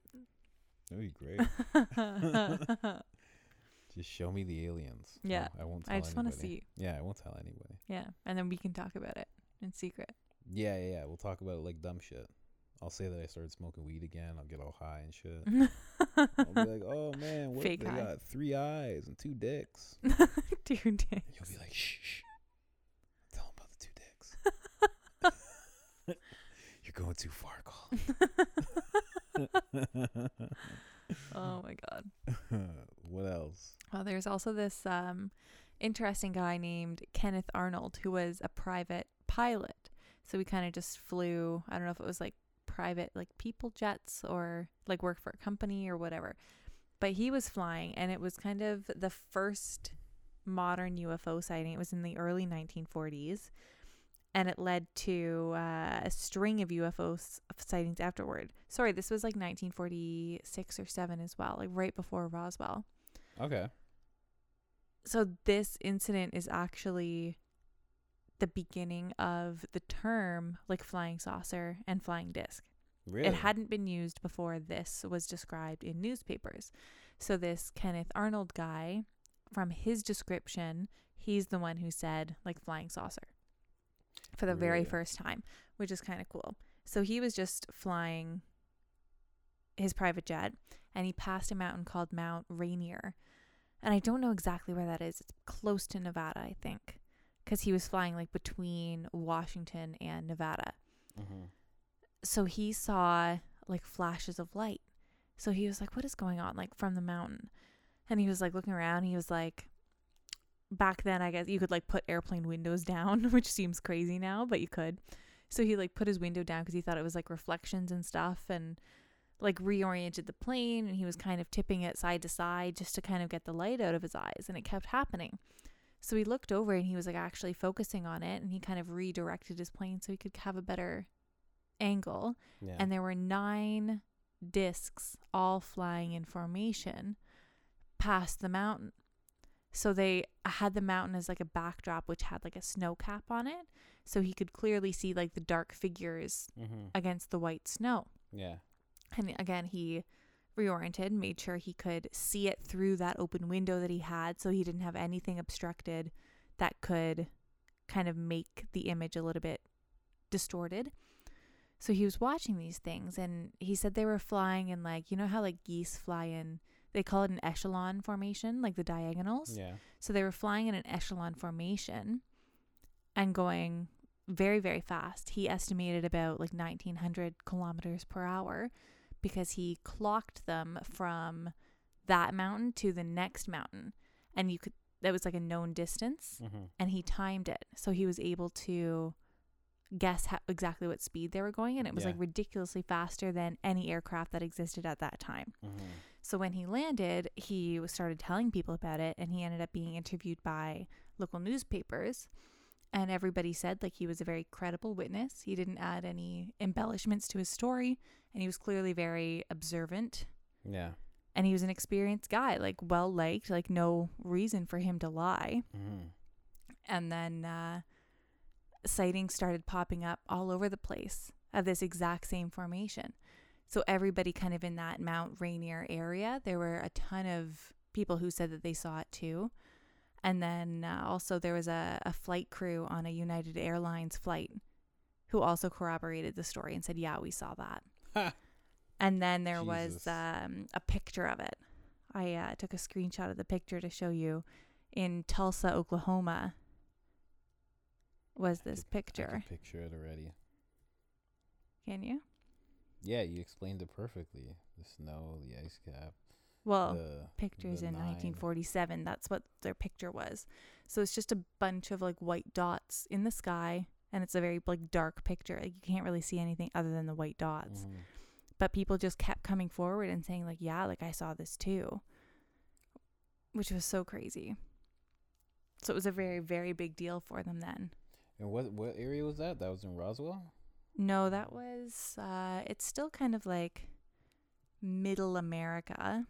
That'd be great. Just show me the aliens. Yeah. I, I won't. Tell I just want to see. Yeah, I won't tell anybody. Yeah, and then we can talk about it in secret. Yeah, yeah, yeah. We'll talk about it like dumb shit. I'll say that I started smoking weed again. I'll get all high and shit. I'll be like, "Oh man, what Fake they high. got three eyes and two dicks?" two dicks. you'll be like, "Shh, shh. Tell 'em about the two dicks." You're going too far, Colin. oh my god. what else? Well, there's also this um, interesting guy named Kenneth Arnold who was a private pilot. So we kind of just flew. I don't know if it was like private, like people jets or like work for a company or whatever. But he was flying, and it was kind of the first modern UFO sighting. It was in the early 1940s, and it led to uh, a string of UFO sightings afterward. Sorry, this was like 1946 or 7 as well, like right before Roswell Okay. so this incident is actually the beginning of the term like flying saucer and flying disc. Really? It hadn't been used before this was described in newspapers. So this Kenneth Arnold guy from his description, he's the one who said like flying saucer for the very first time, which is kind of cool. So he was just flying his private jet and he passed a mountain called Mount Rainier. And I don't know exactly where that is. It's close to Nevada, I think, because he was flying like between Washington and Nevada. Mm-hmm. So he saw like flashes of light. So he was like, What is going on? Like from the mountain. And he was like looking around. He was like, Back then, I guess you could like put airplane windows down, which seems crazy now, but you could. So he like put his window down because he thought it was like reflections and stuff and like reoriented the plane and he was kind of tipping it side to side just to kind of get the light out of his eyes and it kept happening. So he looked over and he was like actually focusing on it and he kind of redirected his plane so he could have a better angle Yeah. and there were nine discs all flying in formation past the mountain. So they had the mountain as like a backdrop which had like a snow cap on it so he could clearly see like the dark figures mm-hmm. against the white snow. Yeah. And again, he reoriented, made sure he could see it through that open window that he had so he didn't have anything obstructed that could kind of make the image a little bit distorted. So he was watching these things and he said they were flying in like, you know how like geese fly in, they call it an echelon formation, like the diagonals. Yeah. So they were flying in an echelon formation and going very, very fast. He estimated about like 1900 kilometers per hour because he clocked them from that mountain to the next mountain. And you could, that was like a known distance Mm-hmm. and he timed it. So he was able to guess how, exactly what speed they were going. And it was Yeah. like ridiculously faster than any aircraft that existed at that time. Mm-hmm. So when he landed, he started telling people about it, and he ended up being interviewed by local newspapers. And everybody said like he was a very credible witness. He didn't add any embellishments to his story, and he was clearly very observant. Yeah. And he was an experienced guy, like well liked, like no reason for him to lie. Mm-hmm. And then uh, sightings started popping up all over the place of this exact same formation. So everybody kind of in that Mount Rainier area, there were a ton of people who said that they saw it too. And then uh, also there was a, a flight crew on a United Airlines flight who also corroborated the story and said, "Yeah, we saw that." And then there was um, a picture of it. I uh, took a screenshot of the picture to show you. In Tulsa, Oklahoma, was I this could- I picture? can picture it already. Can you? Yeah, you explained it perfectly. The snow, the ice cap, Well, the pictures the in nine. 1947. That's what their picture was. So it's just a bunch of like white dots in the sky, and it's a very like dark picture. Like you can't really see anything other than the white dots. Mhm. But people just kept coming forward and saying like, "Yeah, like I saw this too," which was so crazy. So it was a very very big deal for them then. And what what area was that? That was in Roswell. No, that was uh it's still kind of like middle America.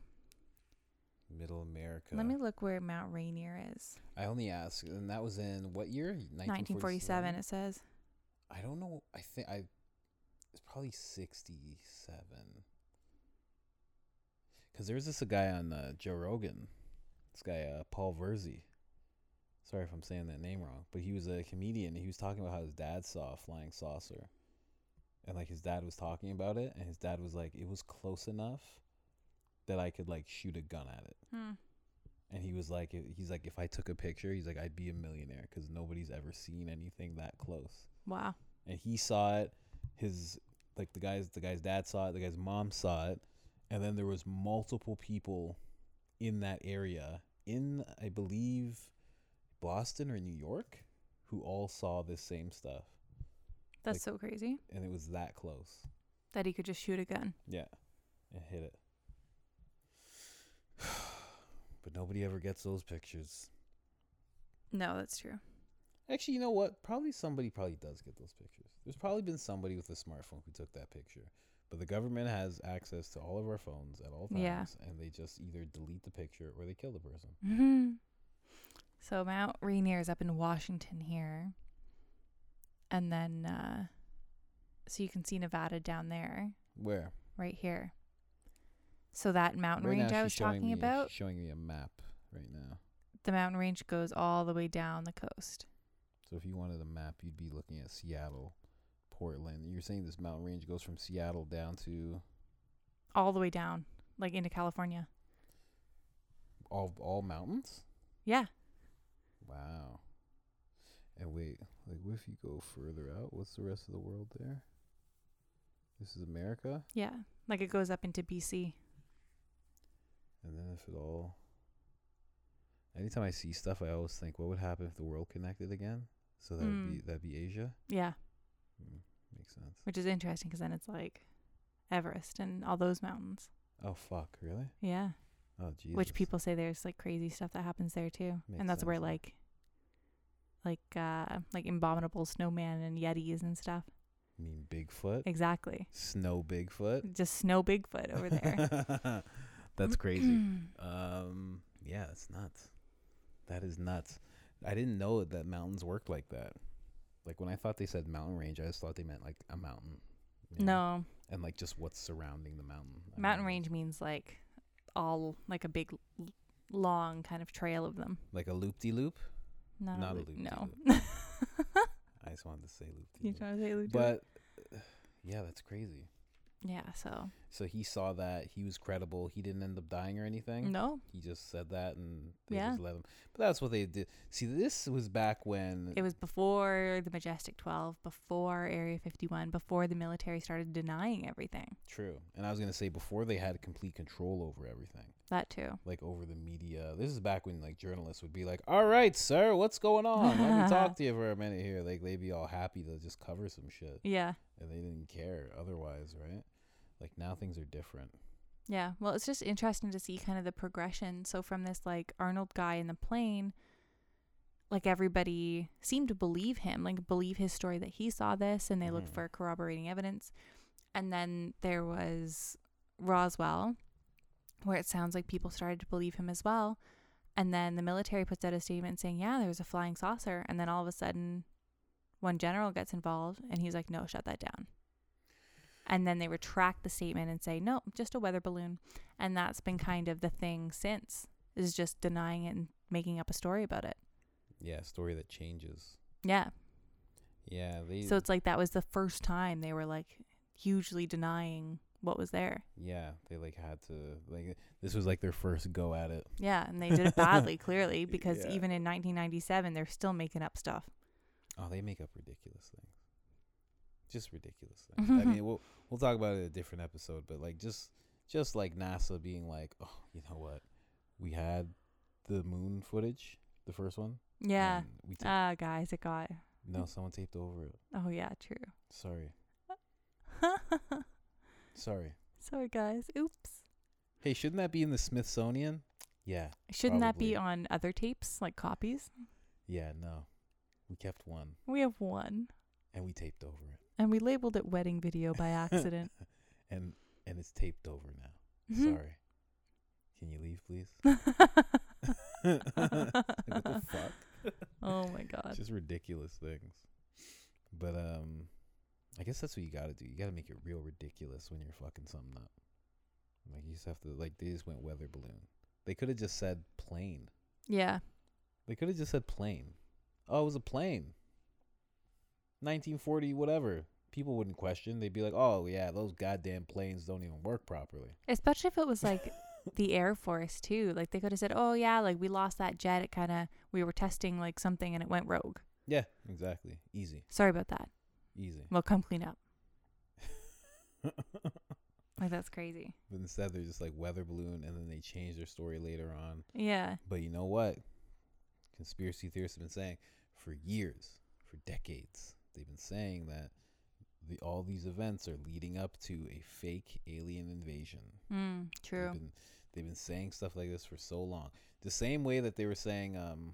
Middle America. Let me look where Mount Rainier is. I only asked, and that was in what year? 1947 it says. I don't know. I think I. It's probably sixty-seven. Cause there's this a guy on uh, Joe Rogan this guy uh, Paul Virzi. Sorry if I'm saying that name wrong, but he was a comedian. He was talking about how his dad saw a flying saucer, and like his dad was talking about it, and his dad was like, it was close enough that I could like shoot a gun at it. Hmm. And he was like, he's like, if I took a picture, he's like, I'd be a millionaire because nobody's ever seen anything that close. Wow. And he saw it. His like the guy's the guy's dad saw it. The guy's mom saw it, and then there was multiple people in that area in I believe Boston or New York who all saw this same stuff, That's Like- so crazy and it was that close. that he could just shoot a gun. Yeah, and hit it. but nobody ever gets those pictures. No, that's true. Actually, you know what? Probably somebody probably does get those pictures. There's probably been somebody with a smartphone who took that picture. But the government has access to all of our phones at all times, Yeah. and they just either delete the picture or they kill the person. hmm So Mount Rainier is up in Washington here, and then uh, so you can see Nevada down there, Where? right here. So that mountain Right range I was talking me, about, she's showing me a map right now. the mountain range goes all the way down the coast. So if you wanted a map, you'd be looking at Seattle, Portland. You're saying this mountain range goes from Seattle down to all the way down, like into California. all all mountains? Yeah. Wow. And wait, like what if you go further out? What's the rest of the world there? This is America? Yeah. Like it goes up into BC. And then if it all anytime I see stuff I always think what would happen if the world connected again? So that would be Mm. that'd be Asia? Yeah. Mm, makes sense. Which is interesting because then it's like Everest and all those mountains. Oh fuck, really? Yeah. Oh Jesus. Which people say there's like crazy stuff that happens there too. Makes and that's where sense, yeah. like like uh like abominable snowman and yetis and stuff. You mean Bigfoot? Exactly. Snow Bigfoot? Just snow Bigfoot over there. That's crazy. Um, yeah, that's nuts. That is nuts. I didn't know that mountains worked like that. Like when I thought they said mountain range, I just thought they meant like a mountain. you know, no. And like just what's surrounding the mountain. I Mountain range means like all like a big l- long kind of trail of them. Like a loop de loop. Not, Not a loop. No. I just wanted to say loop de you trying to say loop? But uh, yeah, that's crazy. yeah, so So he saw that he was credible. He didn't end up dying or anything. no, He just said that and they Yeah. just let him. But that's what they did. See, this was back when it was before the Majestic 12, before Area 51, before the military started denying everything. True. And I was going to say before they had complete control over everything, That too. like over the media. This is back when like journalists would be like, "All right, sir, what's going on? Let me talk to you for a minute here." Like they'd be all happy to just cover some shit Yeah. and they didn't care otherwise, right? Like now things are different. Yeah. Well, it's just interesting to see kind of the progression. So from this like Arnold guy in the plane, like everybody seemed to believe him, like believe his story that he saw this and they looked Mhm. for corroborating evidence. And then there was Roswell, where it sounds like people started to believe him as well. And then the military puts out a statement saying, yeah, there was a flying saucer. And then all of a sudden, one general gets involved and he's like, no, shut that down. And then they retract the statement and say, no, just a weather balloon. And that's been kind of the thing since, is just denying it and making up a story about it. Yeah, story that changes. Yeah. Yeah, So it's like that was the first time they were like hugely denying what was there. yeah, they like had to like this was like their first go at it. Yeah, and they did it badly, clearly, because Yeah. even in 1997, they're still making up stuff. Oh, they make up ridiculous things. Just ridiculous. I mean, we'll we'll talk about it in a different episode, but like just just like NASA being like, "Oh, you know what? We had the moon footage, the first one. Yeah. we ta- Ah, guys, it got. no, someone taped over it. Oh yeah, true. Sorry. Sorry. Sorry, guys. Oops. Hey, shouldn't that be in the Smithsonian? Yeah. Shouldn't that be on other tapes, like copies? Yeah, no. We kept one We have one, and we taped over it. And we labeled it wedding video by accident. and and it's taped over now. Mhm. Sorry. Can you leave, please? what the fuck? oh my god. Just ridiculous things. But um I guess that's what you gotta do. You gotta make it real ridiculous when you're fucking something up. Like you just have to like they just went weather balloon. They could have just said plane. Yeah. They could have just said plane. Oh, it was a plane. 1940, whatever. People wouldn't question. They'd be like, "Oh yeah, those goddamn planes don't even work properly." Especially if it was like the Air Force too. Like they could have said, "Oh yeah, like we lost that jet. It kind of we were testing like something and it went rogue. Yeah, exactly. Easy, Sorry about that. easy. Well, come clean up." Like that's crazy. But instead, they're just like weather balloon, and then they change their story later on. Yeah. But you know what? Conspiracy theorists have been saying for years, for decades, they've been saying that the all these events are leading up to a fake alien invasion. Mm, true. They've been they've been saying stuff like this for so long. The same way that they were saying um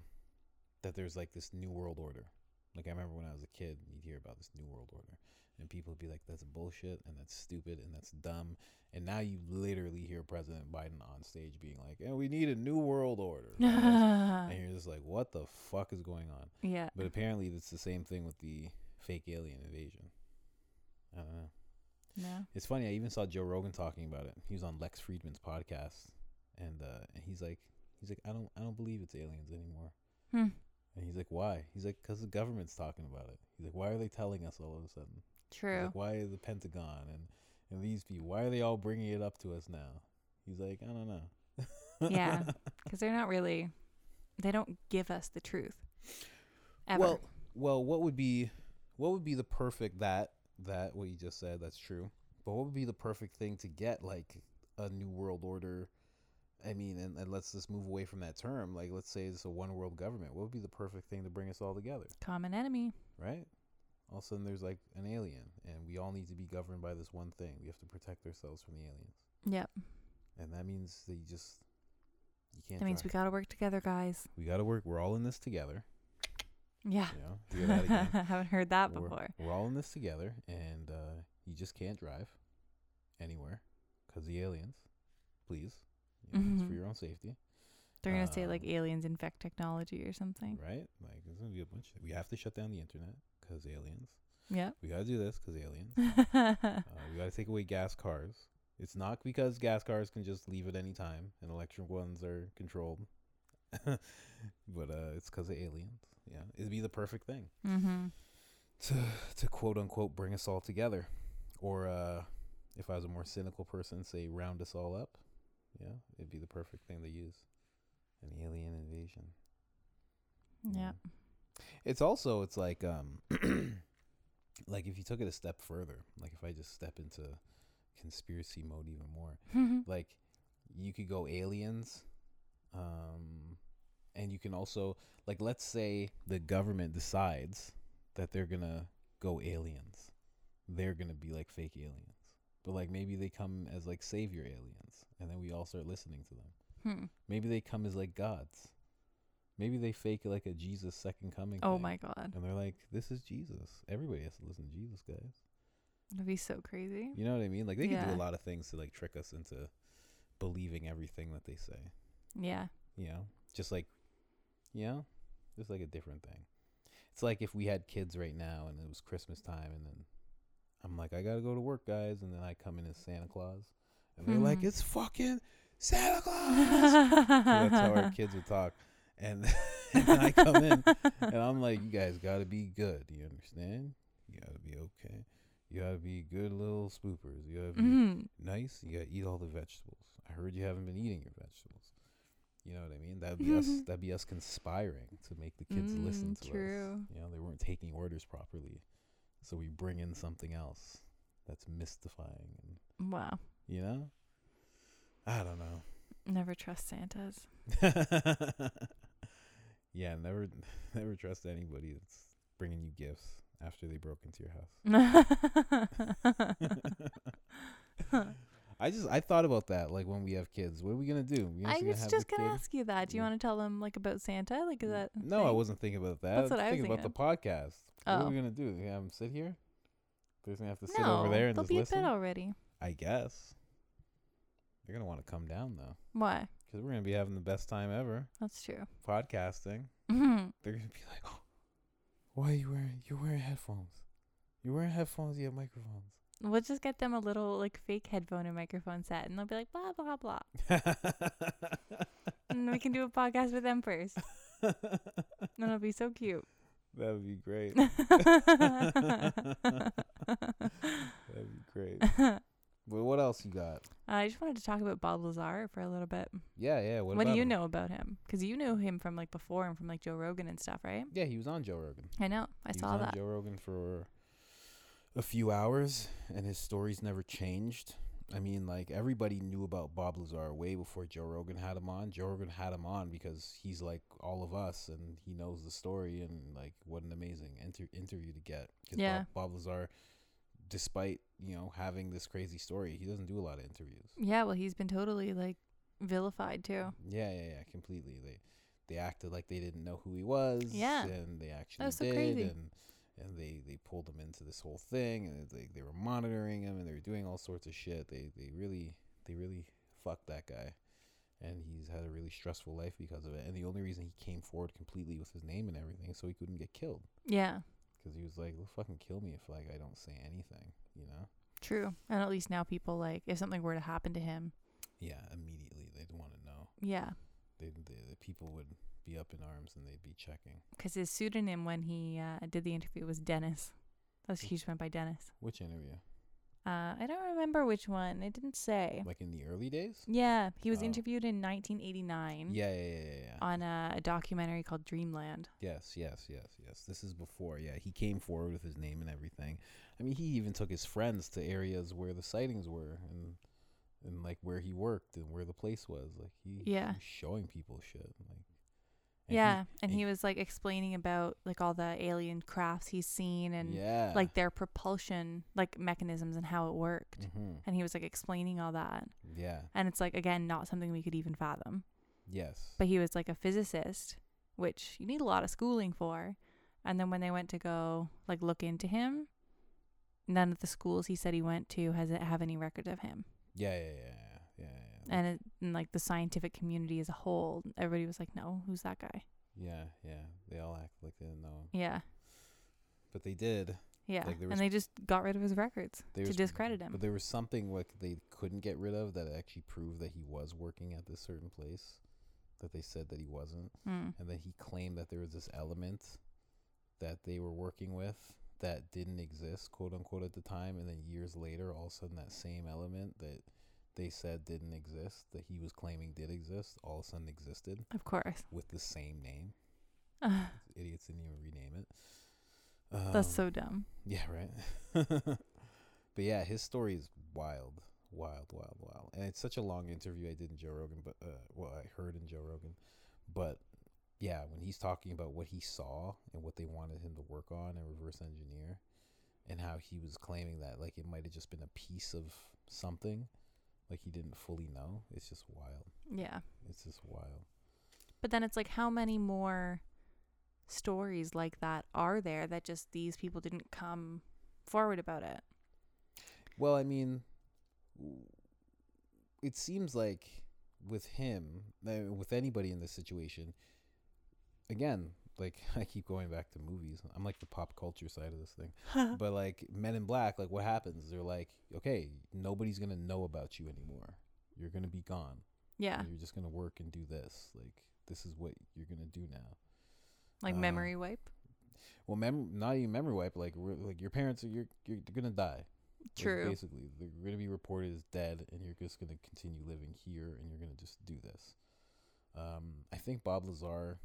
that there's like this new world order. Like I remember when I was a kid, you'd hear about this new world order, and people would be like, "That's bullshit," and "That's stupid," and "That's dumb." And now you literally hear President Biden on stage being like, "And we need a new world order," and you're just like, "What the fuck is going on?" yeah. But apparently, it's the same thing with the fake alien invasion. I don't know. No. It's funny. I even saw Joe Rogan talking about it. He was on Lex Fridman's podcast, and uh, and he's like, he's like, I don't, I don't believe it's aliens anymore. Hmm. And he's like, why? He's like, because the government's talking about it. He's like, why are they telling us all of a sudden? True. Like, why is the Pentagon and and these people? Why are they all bringing it up to us now? He's like, I don't know. Yeah. Because they're not really. They don't give us the truth. Ever. Well, well, what would be, what would be the perfect that that what you just said? That's true. But what would be the perfect thing to get like a new world order? I mean, and, and let's just move away from that term. Like, let's say it's a one world government. What would be the perfect thing to bring us all together? common enemy. Right? All of a sudden, there's like an alien, and we all need to be governed by this one thing. We have to protect ourselves from the aliens, Yep. and that means that you just you can't. That means we gotta work together, guys. we got to work. We're all in this together. Yeah. You know, hear that again. Haven't heard that we're, before. We're all in this together, and uh, you just can't drive anywhere because the aliens. Please, you know, it's for Mhm. your own safety, They're gonna say like um, aliens infect technology or something. right? Like there's gonna be a bunch. we have to shut down the internet because aliens. Yeah. We gotta do this because aliens. uh, we gotta take away gas cars. It's not because gas cars can just leave at any time and electric ones are controlled, but uh, it's because of aliens. Yeah, it'd be the perfect thing. mm-hmm. to to quote unquote bring us all together, or uh, if I was a more cynical person, say round us all up. Yeah, it'd be the perfect thing to use. An alien invasion. Yeah. It's also it's like um like if you took it a step further, like if I just step into conspiracy mode even more, like you could go aliens um and you can also like let's say the government decides that they're gonna go aliens. They're gonna be like fake aliens. But like maybe they come as like savior aliens and then we all start listening to them. Hmm. maybe they come as like gods. Maybe they fake like a jesus second coming Oh thing, my god. and they're like this is jesus. Everybody has to listen to jesus guys. That'd be so crazy. you know what i mean? Like they can do a lot of things to like trick us into believing everything that they say. Yeah. you know? Just like you know just like a different thing it's like if we had kids right now and it was christmas time and then i'm like i gotta go to work guys and then i come in as santa claus and they're like Mhm. it's fucking santa claus that's how our kids would talk and, and i come in and i'm like you guys gotta be good you understand you gotta be okay you gotta be good little spoopers you gotta be Mhm. nice. You gotta eat all the vegetables. I heard you haven't been eating your vegetables. You know what I mean? That'd be us. That'd be us conspiring to make the kids listen Mm, to us. true. You know, they weren't taking orders properly, so we bring in something else that's mystifying, and Wow. you know, I don't know. Never trust Santas. yeah, never, never trust anybody that's bringing you gifts after they broke into your house. I just I thought about that like when we have kids. What are we gonna do? We I was just gonna kid? ask you that. Do you Yeah. want to tell them like about Santa? Like is that? No, I wasn't thinking about that. That's I what I was thinking about the podcast. Oh. What are Oh. we gonna do? Have them sit here? They're gonna have to sit no, over there and they'll just be listen. in bed already. I guess they're gonna want to come down though, Why? because we're gonna be having the best time ever That's true. podcasting. Mhm. They're gonna be like, "Oh, why are you wearing? You're wearing headphones. You're wearing headphones. You have microphones." We'll just get them a little like fake headphone and microphone set, and they'll be like blah blah blah, and we can do a podcast with them first. And it'll be so cute. that would be great. That'd be great. Well, what else you got? I just wanted to talk about Bob Lazar for a little bit. Yeah, yeah. What, What, do you him? know about him? Because you knew him from like before and from like Joe Rogan and stuff, right? Yeah, he was on Joe Rogan. I know. I he saw was on that. Joe Rogan for a few hours, and his stories never changed. I mean, like everybody knew about Bob Lazar way before Joe Rogan had him on. Joe Rogan had him on because he's like all of us, and he knows the story. And like, what an amazing inter- interview to get. Yeah. Bob, Bob Lazar, despite you know having this crazy story, he doesn't do a lot of interviews. Yeah, well, he's been totally like vilified too. Yeah, yeah, yeah, completely. They they acted like they didn't know who he was. Yeah. and they actually was so did, crazy. and and they they pulled him into this whole thing, and they they were monitoring him, and they were doing all sorts of shit. They they really they really fucked that guy, and he's had a really stressful life because of it. And the only reason he came forward completely with his name and everything, is so he couldn't get killed, Yeah, because he was like, "They'll fucking kill me if like I don't say anything," you know. true. And at least now people like if something were to happen to him, Yeah, immediately they'd want to know. yeah, They, the the people would be up in arms and they'd be checking. because his pseudonym when he uh, did the interview was Dennis. That's he just went by Dennis. Which interview? Uh, I don't remember which one. It didn't say. Like in the early days? Yeah, he was Oh. interviewed in 1989 Yeah, yeah, yeah, yeah. yeah. on a, a documentary called Dreamland. yes, yes, yes, yes. This is before. Yeah, he came forward with his name and everything. I mean, he even took his friends to areas where the sightings were and and like where he worked and where the place was. Like he, he Yeah. was showing people shit. Like and yeah, and and- he was like explaining about like all the alien crafts he's seen and yeah, like their propulsion like mechanisms and how it worked. hmm And he was like explaining all that. yeah, And it's like again not something we could even fathom. yes, But he was like a physicist, which you need a lot of schooling for. And then when they went to go like look into him, none of the schools he said he went to has it have any record of him. yeah, yeah. yeah. And, it, and like the scientific community as a whole, everybody was like, "No, who's that guy?" yeah, yeah. They all act like they didn't know him, Yeah, but they did. yeah. Like, and they just got rid of his records to was- discredit him. But there was something like they couldn't get rid of that actually proved that he was working at this certain place that they said that he wasn't. Mm. And that he claimed that there was this element that they were working with that didn't exist, quote unquote, at the time. And then years later, all of a sudden, that same element that they said didn't exist, that he was claiming did exist, all of a sudden existed Of course. with the same name. Ugh, Idiots didn't even rename it. that's Um, so dumb. yeah, right. but yeah, his story is wild, wild, wild, wild, and it's such a long interview I did in Joe Rogan, but uh, well, I heard in Joe Rogan, but yeah, when he's talking about what he saw and what they wanted him to work on and reverse engineer, and how he was claiming that like it might have just been a piece of something, like he didn't fully know. It's just wild. Yeah. It's just wild. But then it's like, how many more stories like that are there that just these people didn't come forward about it? Well, I mean, it seems like with him, uh, with anybody in this situation, again, like I keep going back to movies. I'm like the pop culture side of this thing. but like Men in Black, like what happens? They're like, okay, nobody's gonna know about you anymore. You're gonna be gone. yeah. You're just gonna work and do this. Like this is what you're gonna do now. Like uh, memory wipe. Well, mem- not even memory wipe. Like re- like your parents are you're you're gonna die. Like, True. basically, they're going to be reported as dead, and you're just going to continue living here, and you're going to just do this. Um, I think Bob Lazar,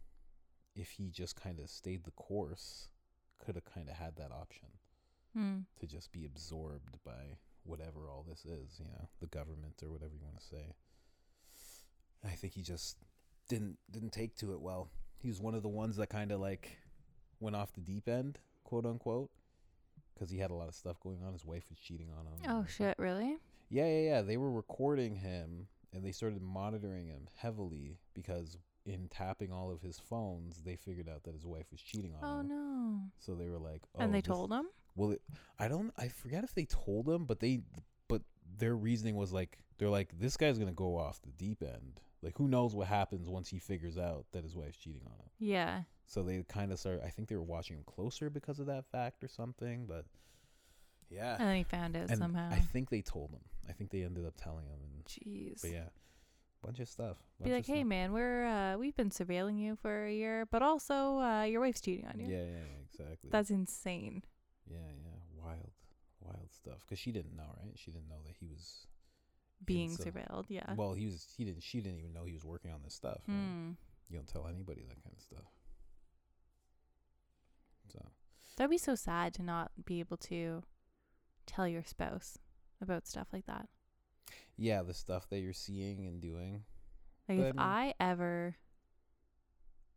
if he just kind of stayed the course, could have kind of had that option Mm. to just be absorbed by whatever all this is, you know, the government or whatever you want to say. I think he just didn't didn't take to it well. He was one of the ones that kind of like went off the deep end, quote unquote, because he had a lot of stuff going on. His wife was cheating on him. Oh shit! Really? Yeah, yeah, yeah. They were recording him, and they started monitoring him heavily because in tapping all of his phones, they figured out that his wife was cheating on Oh him. Oh no! So they were like, oh, and they this- told him. well, it, I don't. I forget if they told him, but they, but their reasoning was like, they're like, this guy's gonna go off the deep end. Like, who knows what happens once he figures out that his wife's cheating on him? Yeah. So they kind of started. I think they were watching him closer because of that fact or something. But Yeah. And he found out And somehow. I think they told him. I think they ended up telling him. And Jeez. but yeah, bunch of stuff. Be like, hey stuff. man, we're uh, we've been surveilling you for a year, but also uh, your wife's cheating on you. yeah, yeah, exactly. That's insane. yeah, yeah, wild, wild stuff. Because she didn't know, right? She didn't know that he was Being so- surveilled, yeah. Well, he was. He didn't. She didn't even know he was working on this stuff. Right? Hmm. You don't tell anybody that kind of stuff. So That'd be so sad to not be able to tell your spouse about stuff like that. Yeah, the stuff that you're seeing and doing. Like But I if mean- I ever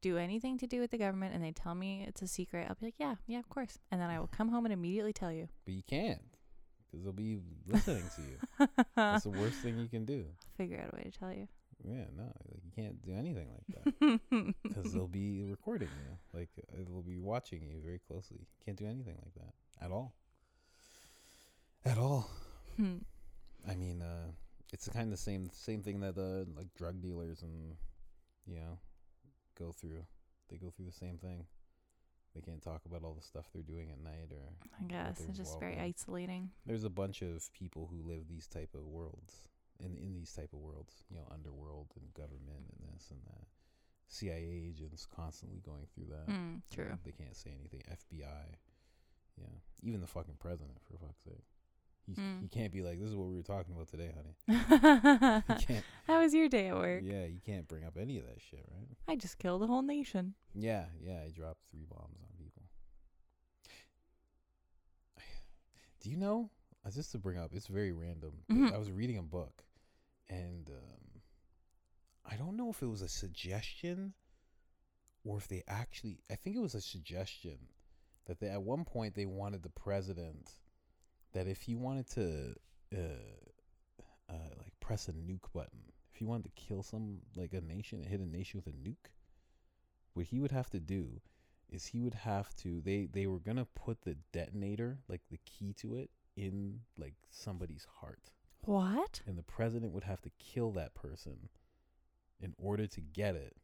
do anything to do with the government and they tell me it's a secret, I'll be like, yeah, yeah, of course. And then I will come home and immediately tell you. But you can't, because they'll be listening to you. That's the worst thing you can do. Figure out a way to tell you. Yeah, no, like, you can't do anything like that. because they'll be recording you. Like uh, they'll be watching you very closely. Can't do anything like that at all. At all. Hmm. I mean, uh, it's the kind of the same same thing that uh, like drug dealers and you know go through. They go through the same thing. They can't talk about all the stuff they're doing at night or. I guess it's just very in. isolating. There's a bunch of people who live these type of worlds in in these type of worlds. You know, underworld and government and this and that. CIA agents constantly going through that. Mm, you true. know, they can't say anything. FBI. Yeah. Even the fucking president, for fuck's sake. He, Mm. he can't be like, this is what we were talking about today, honey. How was your day at work? Yeah, you can't bring up any of that shit, right? I just killed a whole nation. Yeah, yeah. I dropped three bombs on people. Do you know? uh, Just to bring up, it's very random. Mhm. I was reading a book, and um, I don't know if it was a suggestion or if they actually. I think it was a suggestion that they at one point they wanted the president that if he wanted to uh, uh, like press a nuke button, if he wanted to kill some like a nation, hit a nation with a nuke, what he would have to do is he would have to they they were gonna put the detonator like the key to it in like somebody's heart What? and the president would have to kill that person in order to get it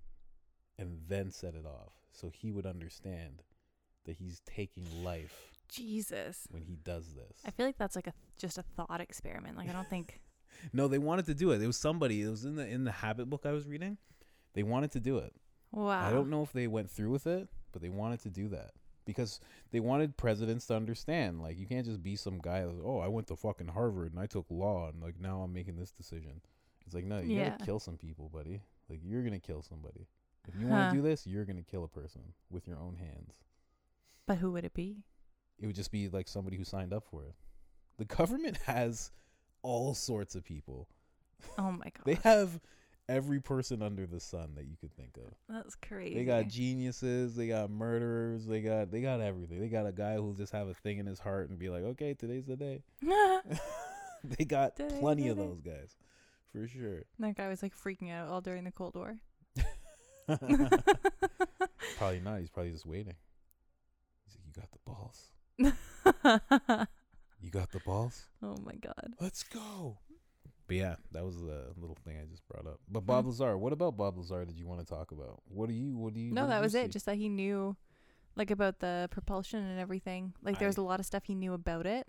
and then set it off so he would understand that he's taking life Jesus. when he does this I feel like that's like a just a thought experiment. Like I don't think. no they wanted to do it it was somebody it was in the in the habit book i was reading they wanted to do it Wow. I don't know if they went through with it, but they wanted to do that because they wanted presidents to understand. Like, you can't just be some guy that's, oh, I went to fucking Harvard and I took law and like now I'm making this decision. It's like, no, you Yeah. gotta kill some people, buddy. Like, you're gonna kill somebody. If you want to do this, you're gonna kill a person with your own hands. But who would it be? It would just be like somebody who signed up for it. The government has all sorts of people. Oh my god. They have every person under the sun that you could think of. That's crazy. They got geniuses, they got murderers, they got they got everything. They got a guy who'll just have a thing in his heart and be like, "Okay, today's the day." they got plenty of those guys, for sure. that guy was like freaking out all during the Cold War. probably not. He's probably just waiting. He's like, "You got the balls. You got the balls. oh my god. Let's go." But yeah, that was the little thing I just brought up. But mm. Bob Lazar, what about Bob Lazar? Did you want to talk about? What do you? What do you? No, that you was see? it. Just that he knew, like, about the propulsion and everything. Like, there's I- a lot of stuff he knew about it,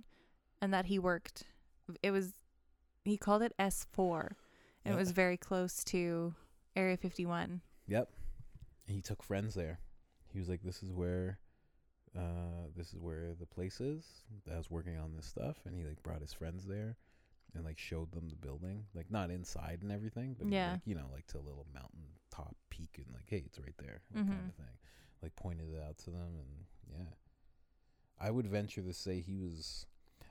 and that he worked. It was, he called it S four, and Yeah. it was very close to Area 51. Yep. And he took friends there. He was like, "This is where, uh, this is where the place is." That I was working on this stuff, and he like brought his friends there, and like showed them the building, like not inside and everything, but Yeah. like, you know, like to a little mountain top peak, and like, hey, it's right there, Mhm. kind of thing. Like pointed it out to them, and yeah, I would venture to say he was.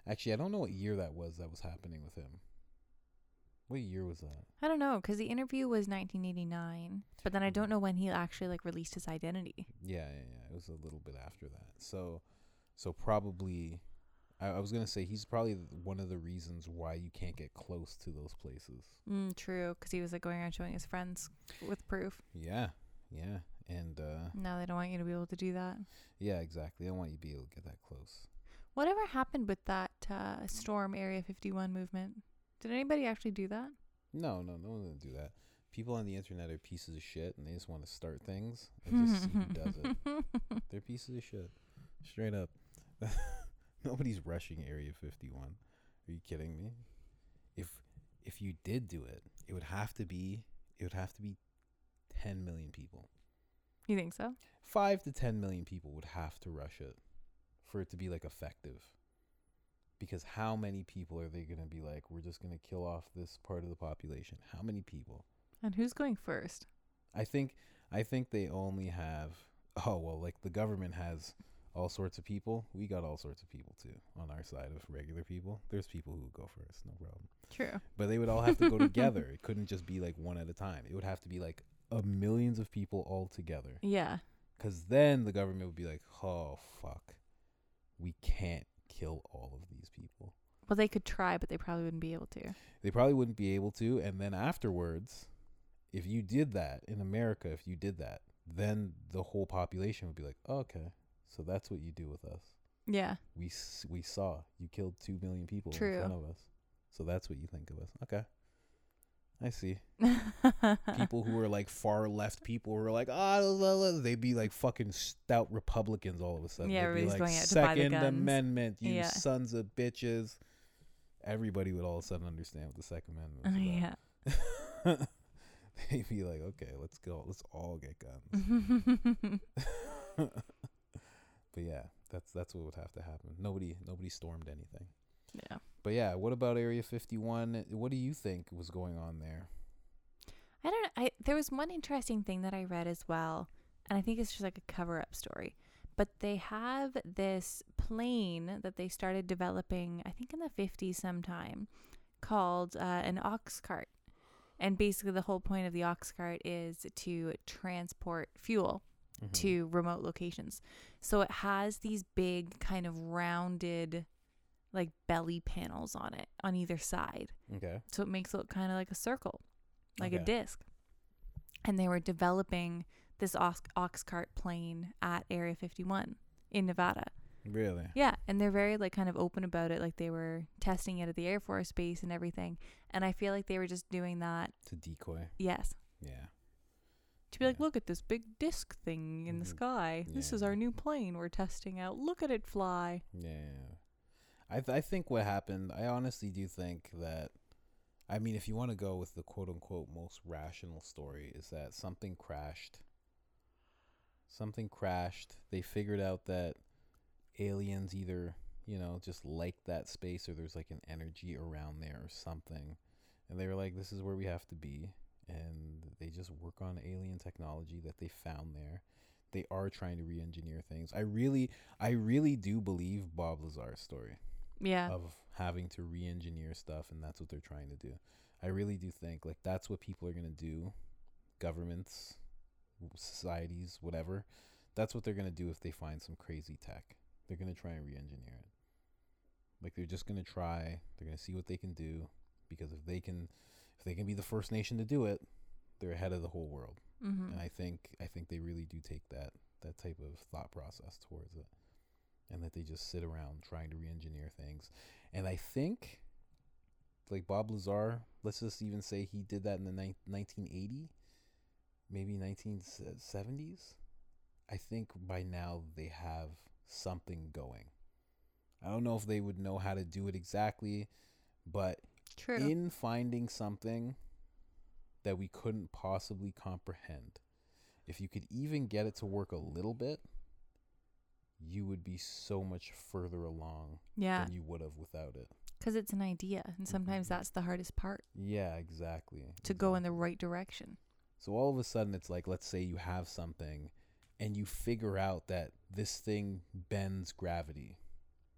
Actually, I don't know what year that was. That was happening with him. What year was that? I don't know, because the interview was 1989, but then I don't know when he actually like released his identity. Yeah, yeah, yeah. It was a little bit after that. So, so probably, I, I was gonna say he's probably one of the reasons why you can't get close to those places. Mm, true, because he was like going around showing his friends with proof. Yeah, yeah, and uh, Now they don't want you to be able to do that. yeah, exactly. I want you to be able to get that close. Whatever happened with that uh, Storm Area 51 movement? Did anybody actually do that? No, no, no one's gonna do that. People on the internet are pieces of shit, and they just want to start things and just see who does it. They're pieces of shit, straight up. Nobody's rushing Area 51. Are you kidding me? If if you did do it, it would have to be it would have to be 10 million people. You think so? 5 to 10 million people would have to rush it for it to be like effective. Because how many people are they going to be like we're just going to kill off this part of the population? How many people? And who's going first? I think I think they only have oh well like the government has all sorts of people. We got all sorts of people too on our side of regular people. There's people who would go first, no problem. True. But they would all have to go together. It couldn't just be like one at a time. It would have to be like a millions of people all together. Yeah. Cuz then the government would be like, "Oh fuck. We can't kill all of these people." Well, they could try, but they probably wouldn't be able to. They probably wouldn't be able to and then afterwards if you did that in America, if you did that, then the whole population would be like, oh, "Okay. So that's what you do with us." Yeah. we we saw you killed two million people True. in front of us. So that's what you think of us. Okay, I see. People who are like far left people who are like ah, la," they'd be like fucking stout Republicans all of a sudden. Yeah, They'd be everybody's like, going out to buy the Second guns." Amendment, you Yeah. sons of bitches. Everybody would all of a sudden understand what the Second Amendment was yeah. They'd be like, okay, let's go. Let's all get guns. but yeah, that's that's what would have to happen. Nobody nobody stormed anything. Yeah. But yeah, what about Area 51? What do you think was going on there? I don't know. I there was one interesting thing that I read as well, and I think it's just like a cover up story. But they have this plane that they started developing, I think in the 50s sometime, called uh, an ox cart. And basically, the whole point of the ox cart is to transport fuel Mhm. to remote locations. So it has these big, kind of rounded, like belly panels on it on either side. Okay. So it makes it look kind of like a circle, like a disc. And they were developing this ox, ox cart plane at Area 51 in Nevada. Really? Yeah, and they're very like kind of open about it like they were testing it at the Air Force base and everything. And I feel like they were just doing that. To decoy. Yes. Yeah. To be like, look at this big disc thing in the Mhm. sky. This is our new plane we're testing out. Look at it fly. Yeah. I th- I think what happened, I honestly do think that I mean if you want to go with the quote unquote most rational story is that something crashed. Something crashed. They figured out that aliens either, you know, just like that space or there's like an energy around there or something. And they were like this is where we have to be and they just work on alien technology that they found there. They are trying to re-engineer things. I really I really do believe Bob Lazar's story Yeah. of having to re-engineer stuff and that's what they're trying to do. I really do think like that's what people are going to do. Governments, societies, whatever. That's what they're going to do if they find some crazy tech. They're going to try and re-engineer it. Like they're just going to try, they're going to see what they can do because if they can if they can be the first nation to do it, they're ahead of the whole world Mm-hmm. and I think I think they really do take that that type of thought process towards it, and that they just sit around trying to re-engineer things. And I think, like Bob Lazar, let's just even say he did that in the ni- 1980, maybe 1970s. I think by now they have something going. I don't know if they would know how to do it exactly, but True. in finding something that we couldn't possibly comprehend, if you could even get it to work a little bit, you would be so much further along yeah. than you would have without it. Because it's an idea. And sometimes Mhm. that's the hardest part Yeah, exactly. to go in the right direction. So all of a sudden, it's like, let's say you have something and you figure out that this thing bends gravity.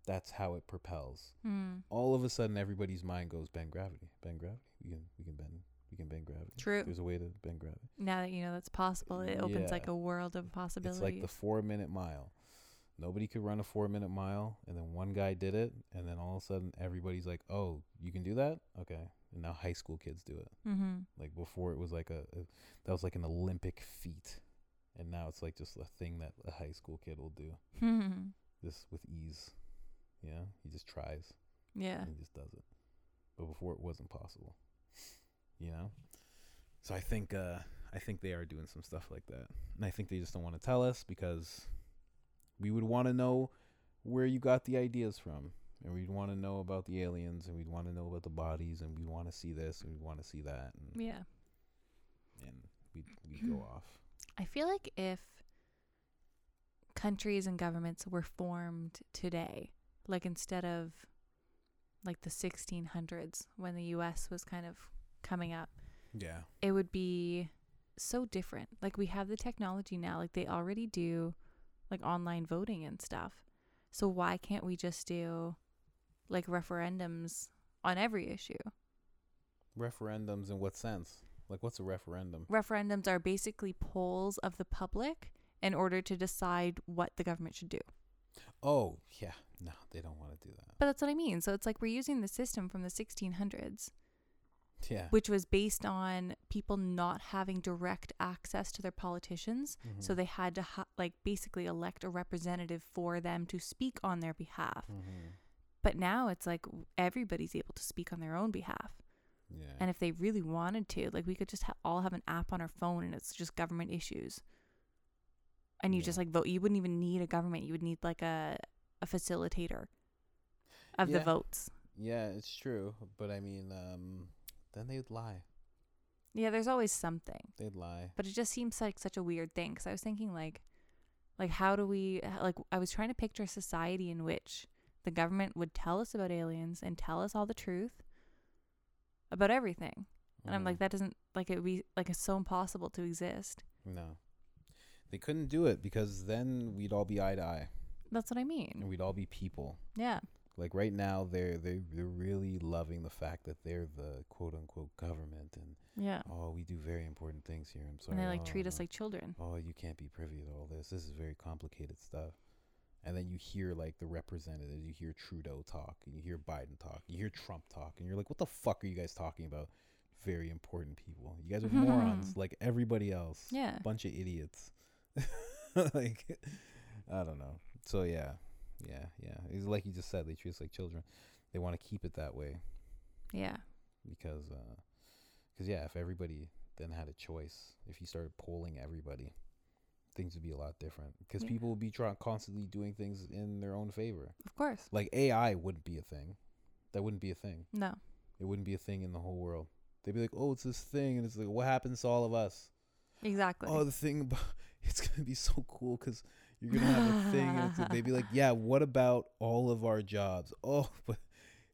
That's how it propels. Mm. All of a sudden, everybody's mind goes, bend gravity, bend gravity. We can, we can bend, we can bend gravity. True. There's a way to bend gravity. Now that you know that's possible, it opens like a world of possibilities. It's like the four minute mile. Nobody could run a four minute mile, and then one guy did it, and then all of a sudden everybody's like, "Oh, you can do that? Okay." And now high school kids do it. mm-hmm. Like before, it was like a, a that was like an Olympic feat, and now it's like just a thing that a high school kid will do this with ease. yeah he just tries yeah. and he just does it. But before it wasn't possible. You know? So I think uh I think they are doing some stuff like that. And I think they just don't want to tell us because we would want to know where you got the ideas from. And we'd want to know about the aliens, and we'd want to know about the bodies, and we'd want to see this, and we'd want to see that, and, Yeah. and we'd, we'd go off. I feel like if countries and governments were formed today, like instead of like the 1600s when the US was kind of coming up, Yeah. it would be so different. Like we have the technology now, like they already do like online voting and stuff. So why can't we just do like referendums on every issue? Referendums in what sense? Like, what's a referendum? Referendums are basically polls of the public in order to decide what the government should do. Oh, yeah. No, they don't want to do that. But that's what I mean. So it's like we're using the system from the 1600s, Yeah. which was based on people not having direct access to their politicians. So Mhm. they had to ha- like basically elect a representative for them to speak on their behalf. Mhm. But now it's like everybody's able to speak on their own behalf. Yeah. And if they really wanted to, like we could just ha- all have an app on our phone and it's just government issues. And you Yeah. just like vote. You wouldn't even need a government. You would need like a a facilitator of the votes. yeah, it's true. But I mean, um, then they'd lie. Yeah, there's always something. They'd lie. But it just seems like such a weird thing cuz I was thinking like like how do we like I was trying to picture a society in which the government would tell us about aliens and tell us all the truth about everything. And I'm like Mhm. that doesn't like it would be like it's so impossible to exist. No. They couldn't do it because then we'd all be eye to eye That's what I and mean. we'd all be people. Yeah. Like right now, they're they they're really loving the fact that they're the quote unquote government and Yeah. oh we do very important things here. I'm sorry. And they like oh, treat us oh, like children. oh you can't be privy to all this. This is very complicated stuff. And then you hear like the representatives, you hear Trudeau talk, and you hear Biden talk, you hear Trump talk, and you're like, what the fuck are you guys talking about? Very important people. You guys are morons like everybody else. Yeah. bunch of idiots. like, I don't know. So yeah, yeah, yeah. It's like you just said, they treat us like children. They want to keep it that way Yeah. because, uh, because yeah, if everybody then had a choice, if you started polling everybody, things would be a lot different. Because Yeah. people would be trying constantly doing things in their own favor. Of course. Like AI wouldn't be a thing. That wouldn't be a thing. No. It wouldn't be a thing in the whole world. They'd be like, oh, it's this thing, and it's like, what happens to all of us? Exactly. Oh, the thing about it's gonna be so cool because you're gonna have a thing, and it's, they'd be like, "Yeah, what about all of our jobs?" Oh, but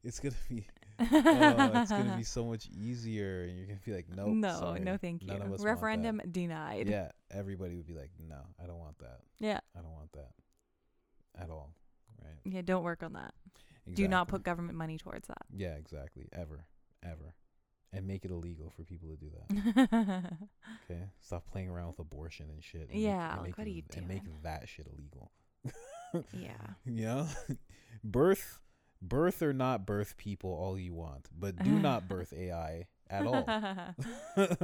it's gonna be oh, it's gonna be so much easier, and you're gonna be like, "Nope, no, sorry, no, thank you. Referendum denied. Yeah, everybody would be like, "No, I don't want that. Yeah. I don't want that at all. Right? Yeah, don't work on that. Do not put government money towards that. Yeah, exactly. Ever, ever, and make it illegal for people to do that. Okay, stop playing around with abortion and shit. and make- Yeah, and like, make you and make that shit illegal. yeah. Yeah. birth, birth or not birth people all you want, but do not birth AI at all.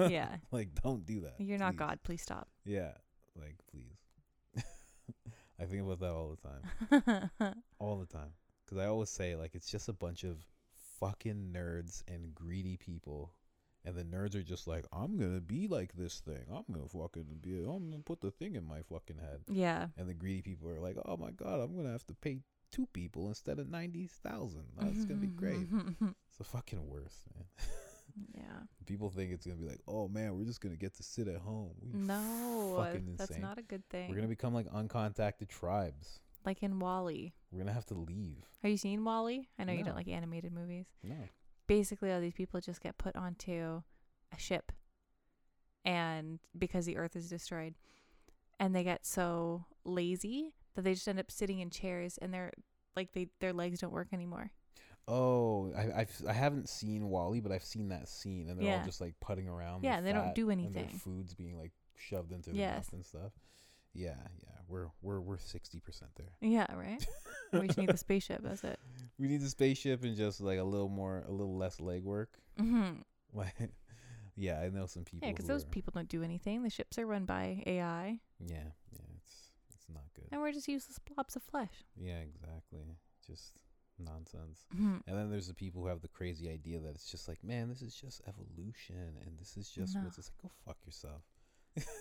yeah. like don't do that. You're not. God. Please stop. Yeah, like please. I think about that all the time, all the time, because I always say like it's just a bunch of fucking nerds and greedy people. And the nerds are just like, I'm gonna be like this thing. I'm gonna fucking be. I'm gonna put the thing in my fucking head. yeah. And the greedy people are like, oh my god, I'm gonna have to pay two people instead of ninety thousand. That's gonna be great. It's the fucking worst, man. yeah. People think it's gonna be like, oh man, we're just gonna get to sit at home. We No, fucking that's not a good thing. We're gonna become like uncontacted tribes. Like in WALL-E. We're gonna have to leave. Have you seen WALL-E? I know you don't like animated movies. No. Basically, all these people just get put onto a ship, and because the Earth is destroyed, and they get so lazy that they just end up sitting in chairs, and they're like they their legs don't work anymore. Oh, I I've I haven't seen WALL-E, but I've seen that scene, and they're Yeah. all just like putting around. Yeah, they don't do and their anything. food's being like shoved into their Yes. mouth and stuff. Yeah, yeah, we're we're we're sixty percent there. Yeah, right. we just need the spaceship. That's it. We need the spaceship and just like a little more, a little less legwork. Mm-hmm. Like, yeah, I know some people. Yeah, because those are- people don't do anything. The ships are run by AI, Yeah, yeah, it's it's not good. and we're just useless blobs of flesh. Yeah, exactly. Just nonsense. Mhm. And then there's the people who have the crazy idea that it's just like, man, this is just evolution, and this is just No. what's. It's like, go fuck yourself.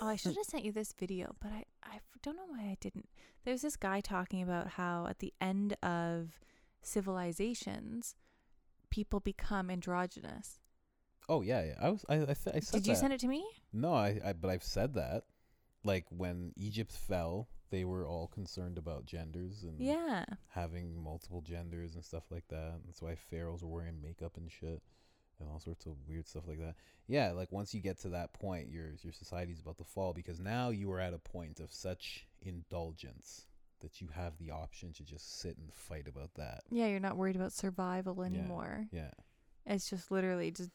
Oh, I should have sent you this video, but I, I don't know why I didn't. There's this guy talking about how at the end of civilizations, people become androgynous. Oh yeah, yeah. I was I I, th- I said Did you that. send it to me? No, I, I but I've said that. Like when Egypt fell, they were all concerned about genders and Yeah. having multiple genders and stuff like that. That's why pharaohs were wearing makeup and shit and all sorts of weird stuff like that. Yeah, like once you get to that point, your your society's about to fall because now you are at a point of such indulgence that you have the option to just sit and fight about that. Yeah, you're not worried about survival anymore. Yeah. It's just literally just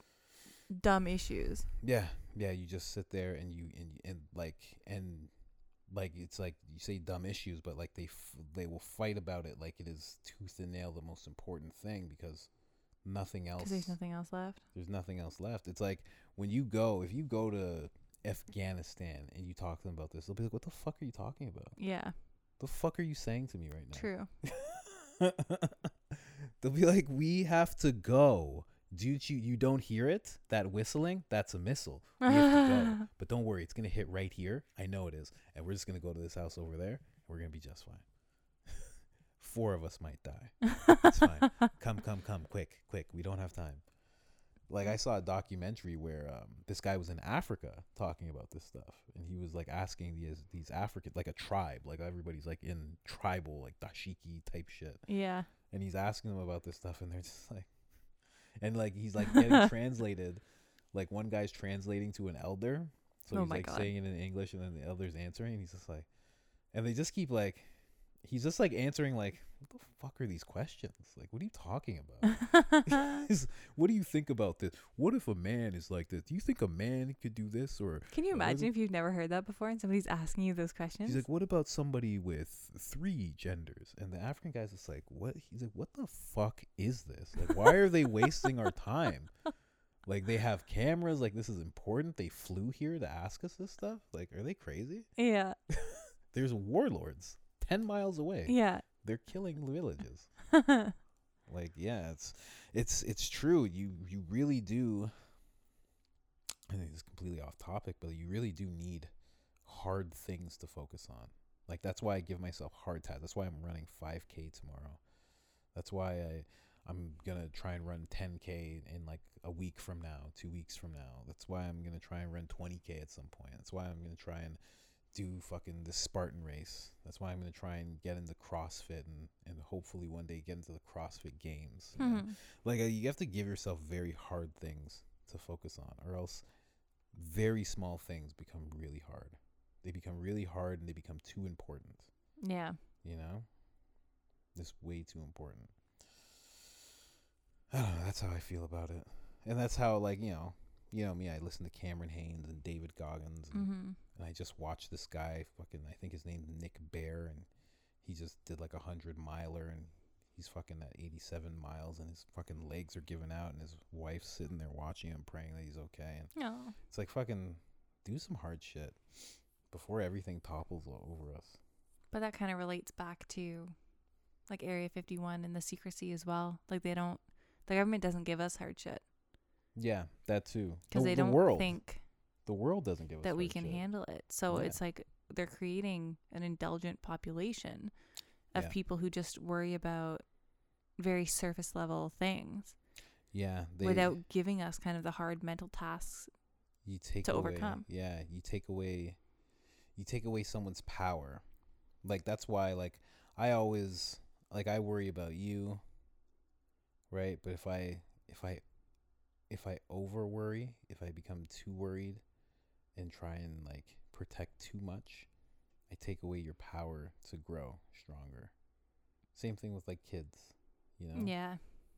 dumb issues. Yeah, yeah. You just sit there and you and and like and like it's like you say dumb issues, but like they f- they will fight about it like it is tooth and nail the most important thing because nothing else. There's nothing else left. there's nothing else left. It's like when you go if you go to Afghanistan and you talk to them about this, they'll be like, "What the fuck are you talking about? Yeah. The fuck are you saying to me right now?" True. They'll be like, "We have to go." Do you you don't hear it? That whistling? That's a missile. We have to go. But don't worry, it's gonna hit right here. I know it is, and we're just gonna go to this house over there. And we're gonna be just fine. Four of us might die. It's fine. come, come, come, quick, quick. We don't have time. Like I saw a documentary where um, this guy was in Africa talking about this stuff, and he was like asking these these African like a tribe, like everybody's like in tribal like dashiki type shit, yeah. and he's asking them about this stuff, and they're just like, and like he's like getting translated, like one guy's translating to an elder, so Oh he's like God. saying it in English, and then the elder's answering, and he's just like, and they just keep like, he's just like answering like, what the fuck are these questions? Like, what are you talking about? What do you think about this? What if a man is like this? Do you think a man could do this? Or Can you imagine if you've never heard that before and somebody's asking you those questions? he's like, what about somebody with three genders? And the African guy's just like, what? He's like, what the fuck is this? Like, why are they wasting our time? Like, they have cameras. Like, this is important. They flew here to ask us this stuff. Like, are they crazy? yeah. There's warlords ten miles away. Yeah. They're killing villages. like yeah it's it's it's true you you really do i think it's completely off topic but you really do need hard things to focus on like that's why i give myself hard tasks that's why i'm running 5k tomorrow that's why i i'm gonna try and run 10k in like a week from now two weeks from now that's why i'm gonna try and run 20k at some point that's why i'm gonna try and do fucking the Spartan race. That's why I'm gonna try and get into CrossFit and and hopefully one day get into the CrossFit Games. Mhm. Like uh, you have to give yourself very hard things to focus on, or else very small things become really hard. They become really hard and they become too important. Yeah. You know, it's way too important. I don't know. That's how I feel about it, and that's how like you know, you know me. I listen to Cameron Hanes and David Goggins and Mm-hmm. and I just watched this guy fucking I think his name's Nick Bare and he just did like a hundred miler and he's fucking at eighty seven miles and his fucking legs are giving out and his wife's sitting there watching him praying that he's okay and it's like fucking do some hard shit before everything topples over us. But that kind of relates back to like Area 51 and the secrecy as well. Like they don't, the government doesn't give us hard shit Yeah, that too. because The- they the don't world, think the world doesn't give us that we can shit. handle it. So Yeah. it's like they're creating an indulgent population of Yeah. people who just worry about very surface level things Yeah, they, without giving us kind of the hard mental tasks. you take to away, overcome. Yeah, you take away you take away someone's power. Like that's why like I always like I worry about you, right? But if I if I if I over worry, if I become too worried and try and like protect too much, I take away your power to grow stronger. Same thing with like kids, you know? Yeah.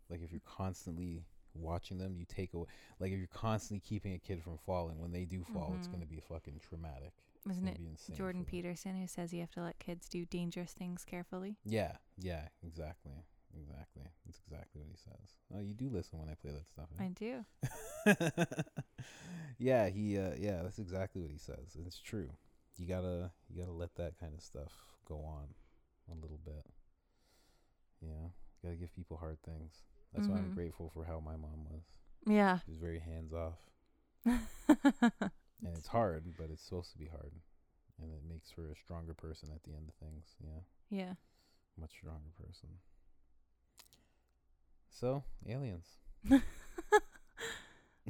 Like if you're constantly watching them, you take away. Like if you're constantly keeping a kid from falling, when they do fall, it's Mhm. gonna be fucking traumatic. Isn't it Jordan. Peterson who says you have to let kids do dangerous things carefully? Yeah, yeah, exactly, exactly. That's exactly what he says. Oh, you do listen when I play that stuff. I Eh? do. yeah, he. Uh, yeah, that's exactly what he says. and It's true. You gotta, you gotta let that kind of stuff go on a little bit. You know, gotta give people hard things. That's why I'm Mhm. grateful for how my mom was. Yeah. She was very hands off. and it's hard, but it's supposed to be hard, and it makes for a stronger person at the end of things. Yeah, Yeah. much stronger person. So aliens.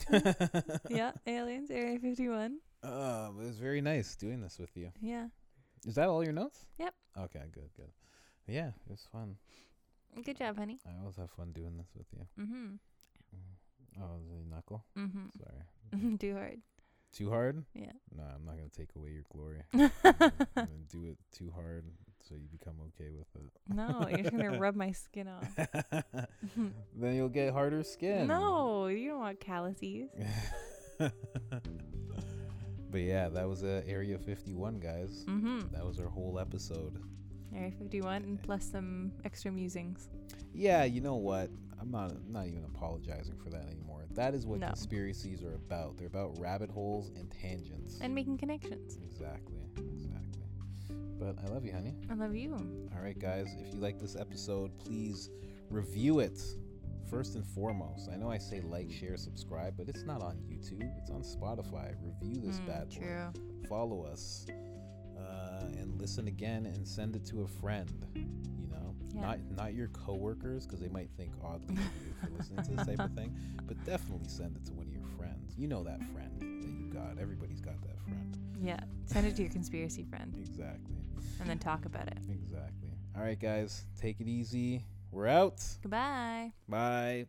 yeah. Aliens, Area 51. Uh, it was very nice doing this with you. Yeah. Is that all your notes? Yep. Okay, good, good. Yeah, it was fun. Good job, honey. I always have fun doing this with you. Mm-hmm. Mm. Oh, the knuckle. Mm-hmm. Sorry. Too hard. Too hard? Yeah. No, I'm not gonna take away your glory. Do it too hard so you become okay with it. no, you're just gonna rub my skin off. then you'll get harder skin. No, you don't want calluses. but yeah, that was uh, Area 51, guys. Mm-hmm. That was our whole episode. Area 51 and plus some extra musings. Yeah, you know what? I'm not I'm not even apologizing for that anymore. That is what No. conspiracies are about. They're about rabbit holes and tangents. And making connections. exactly, exactly. But I love you, honey. I love you. All right, guys. If you like this episode, please review it. First and foremost, I know I say like, share, subscribe, but it's not on YouTube. It's on Spotify. Review this Mm, bad boy. True. Follow us, uh, and listen again, and send it to a friend. You know, Yeah. not not your coworkers, because they might think oddly of you for listening to this type of thing. But definitely send it to one of your friends. You know that friend that you got. Everybody's got that friend. Yeah. Send it to your conspiracy friend Exactly. And then talk about it. Exactly. All right, guys. Take it easy. We're out. Goodbye. Bye.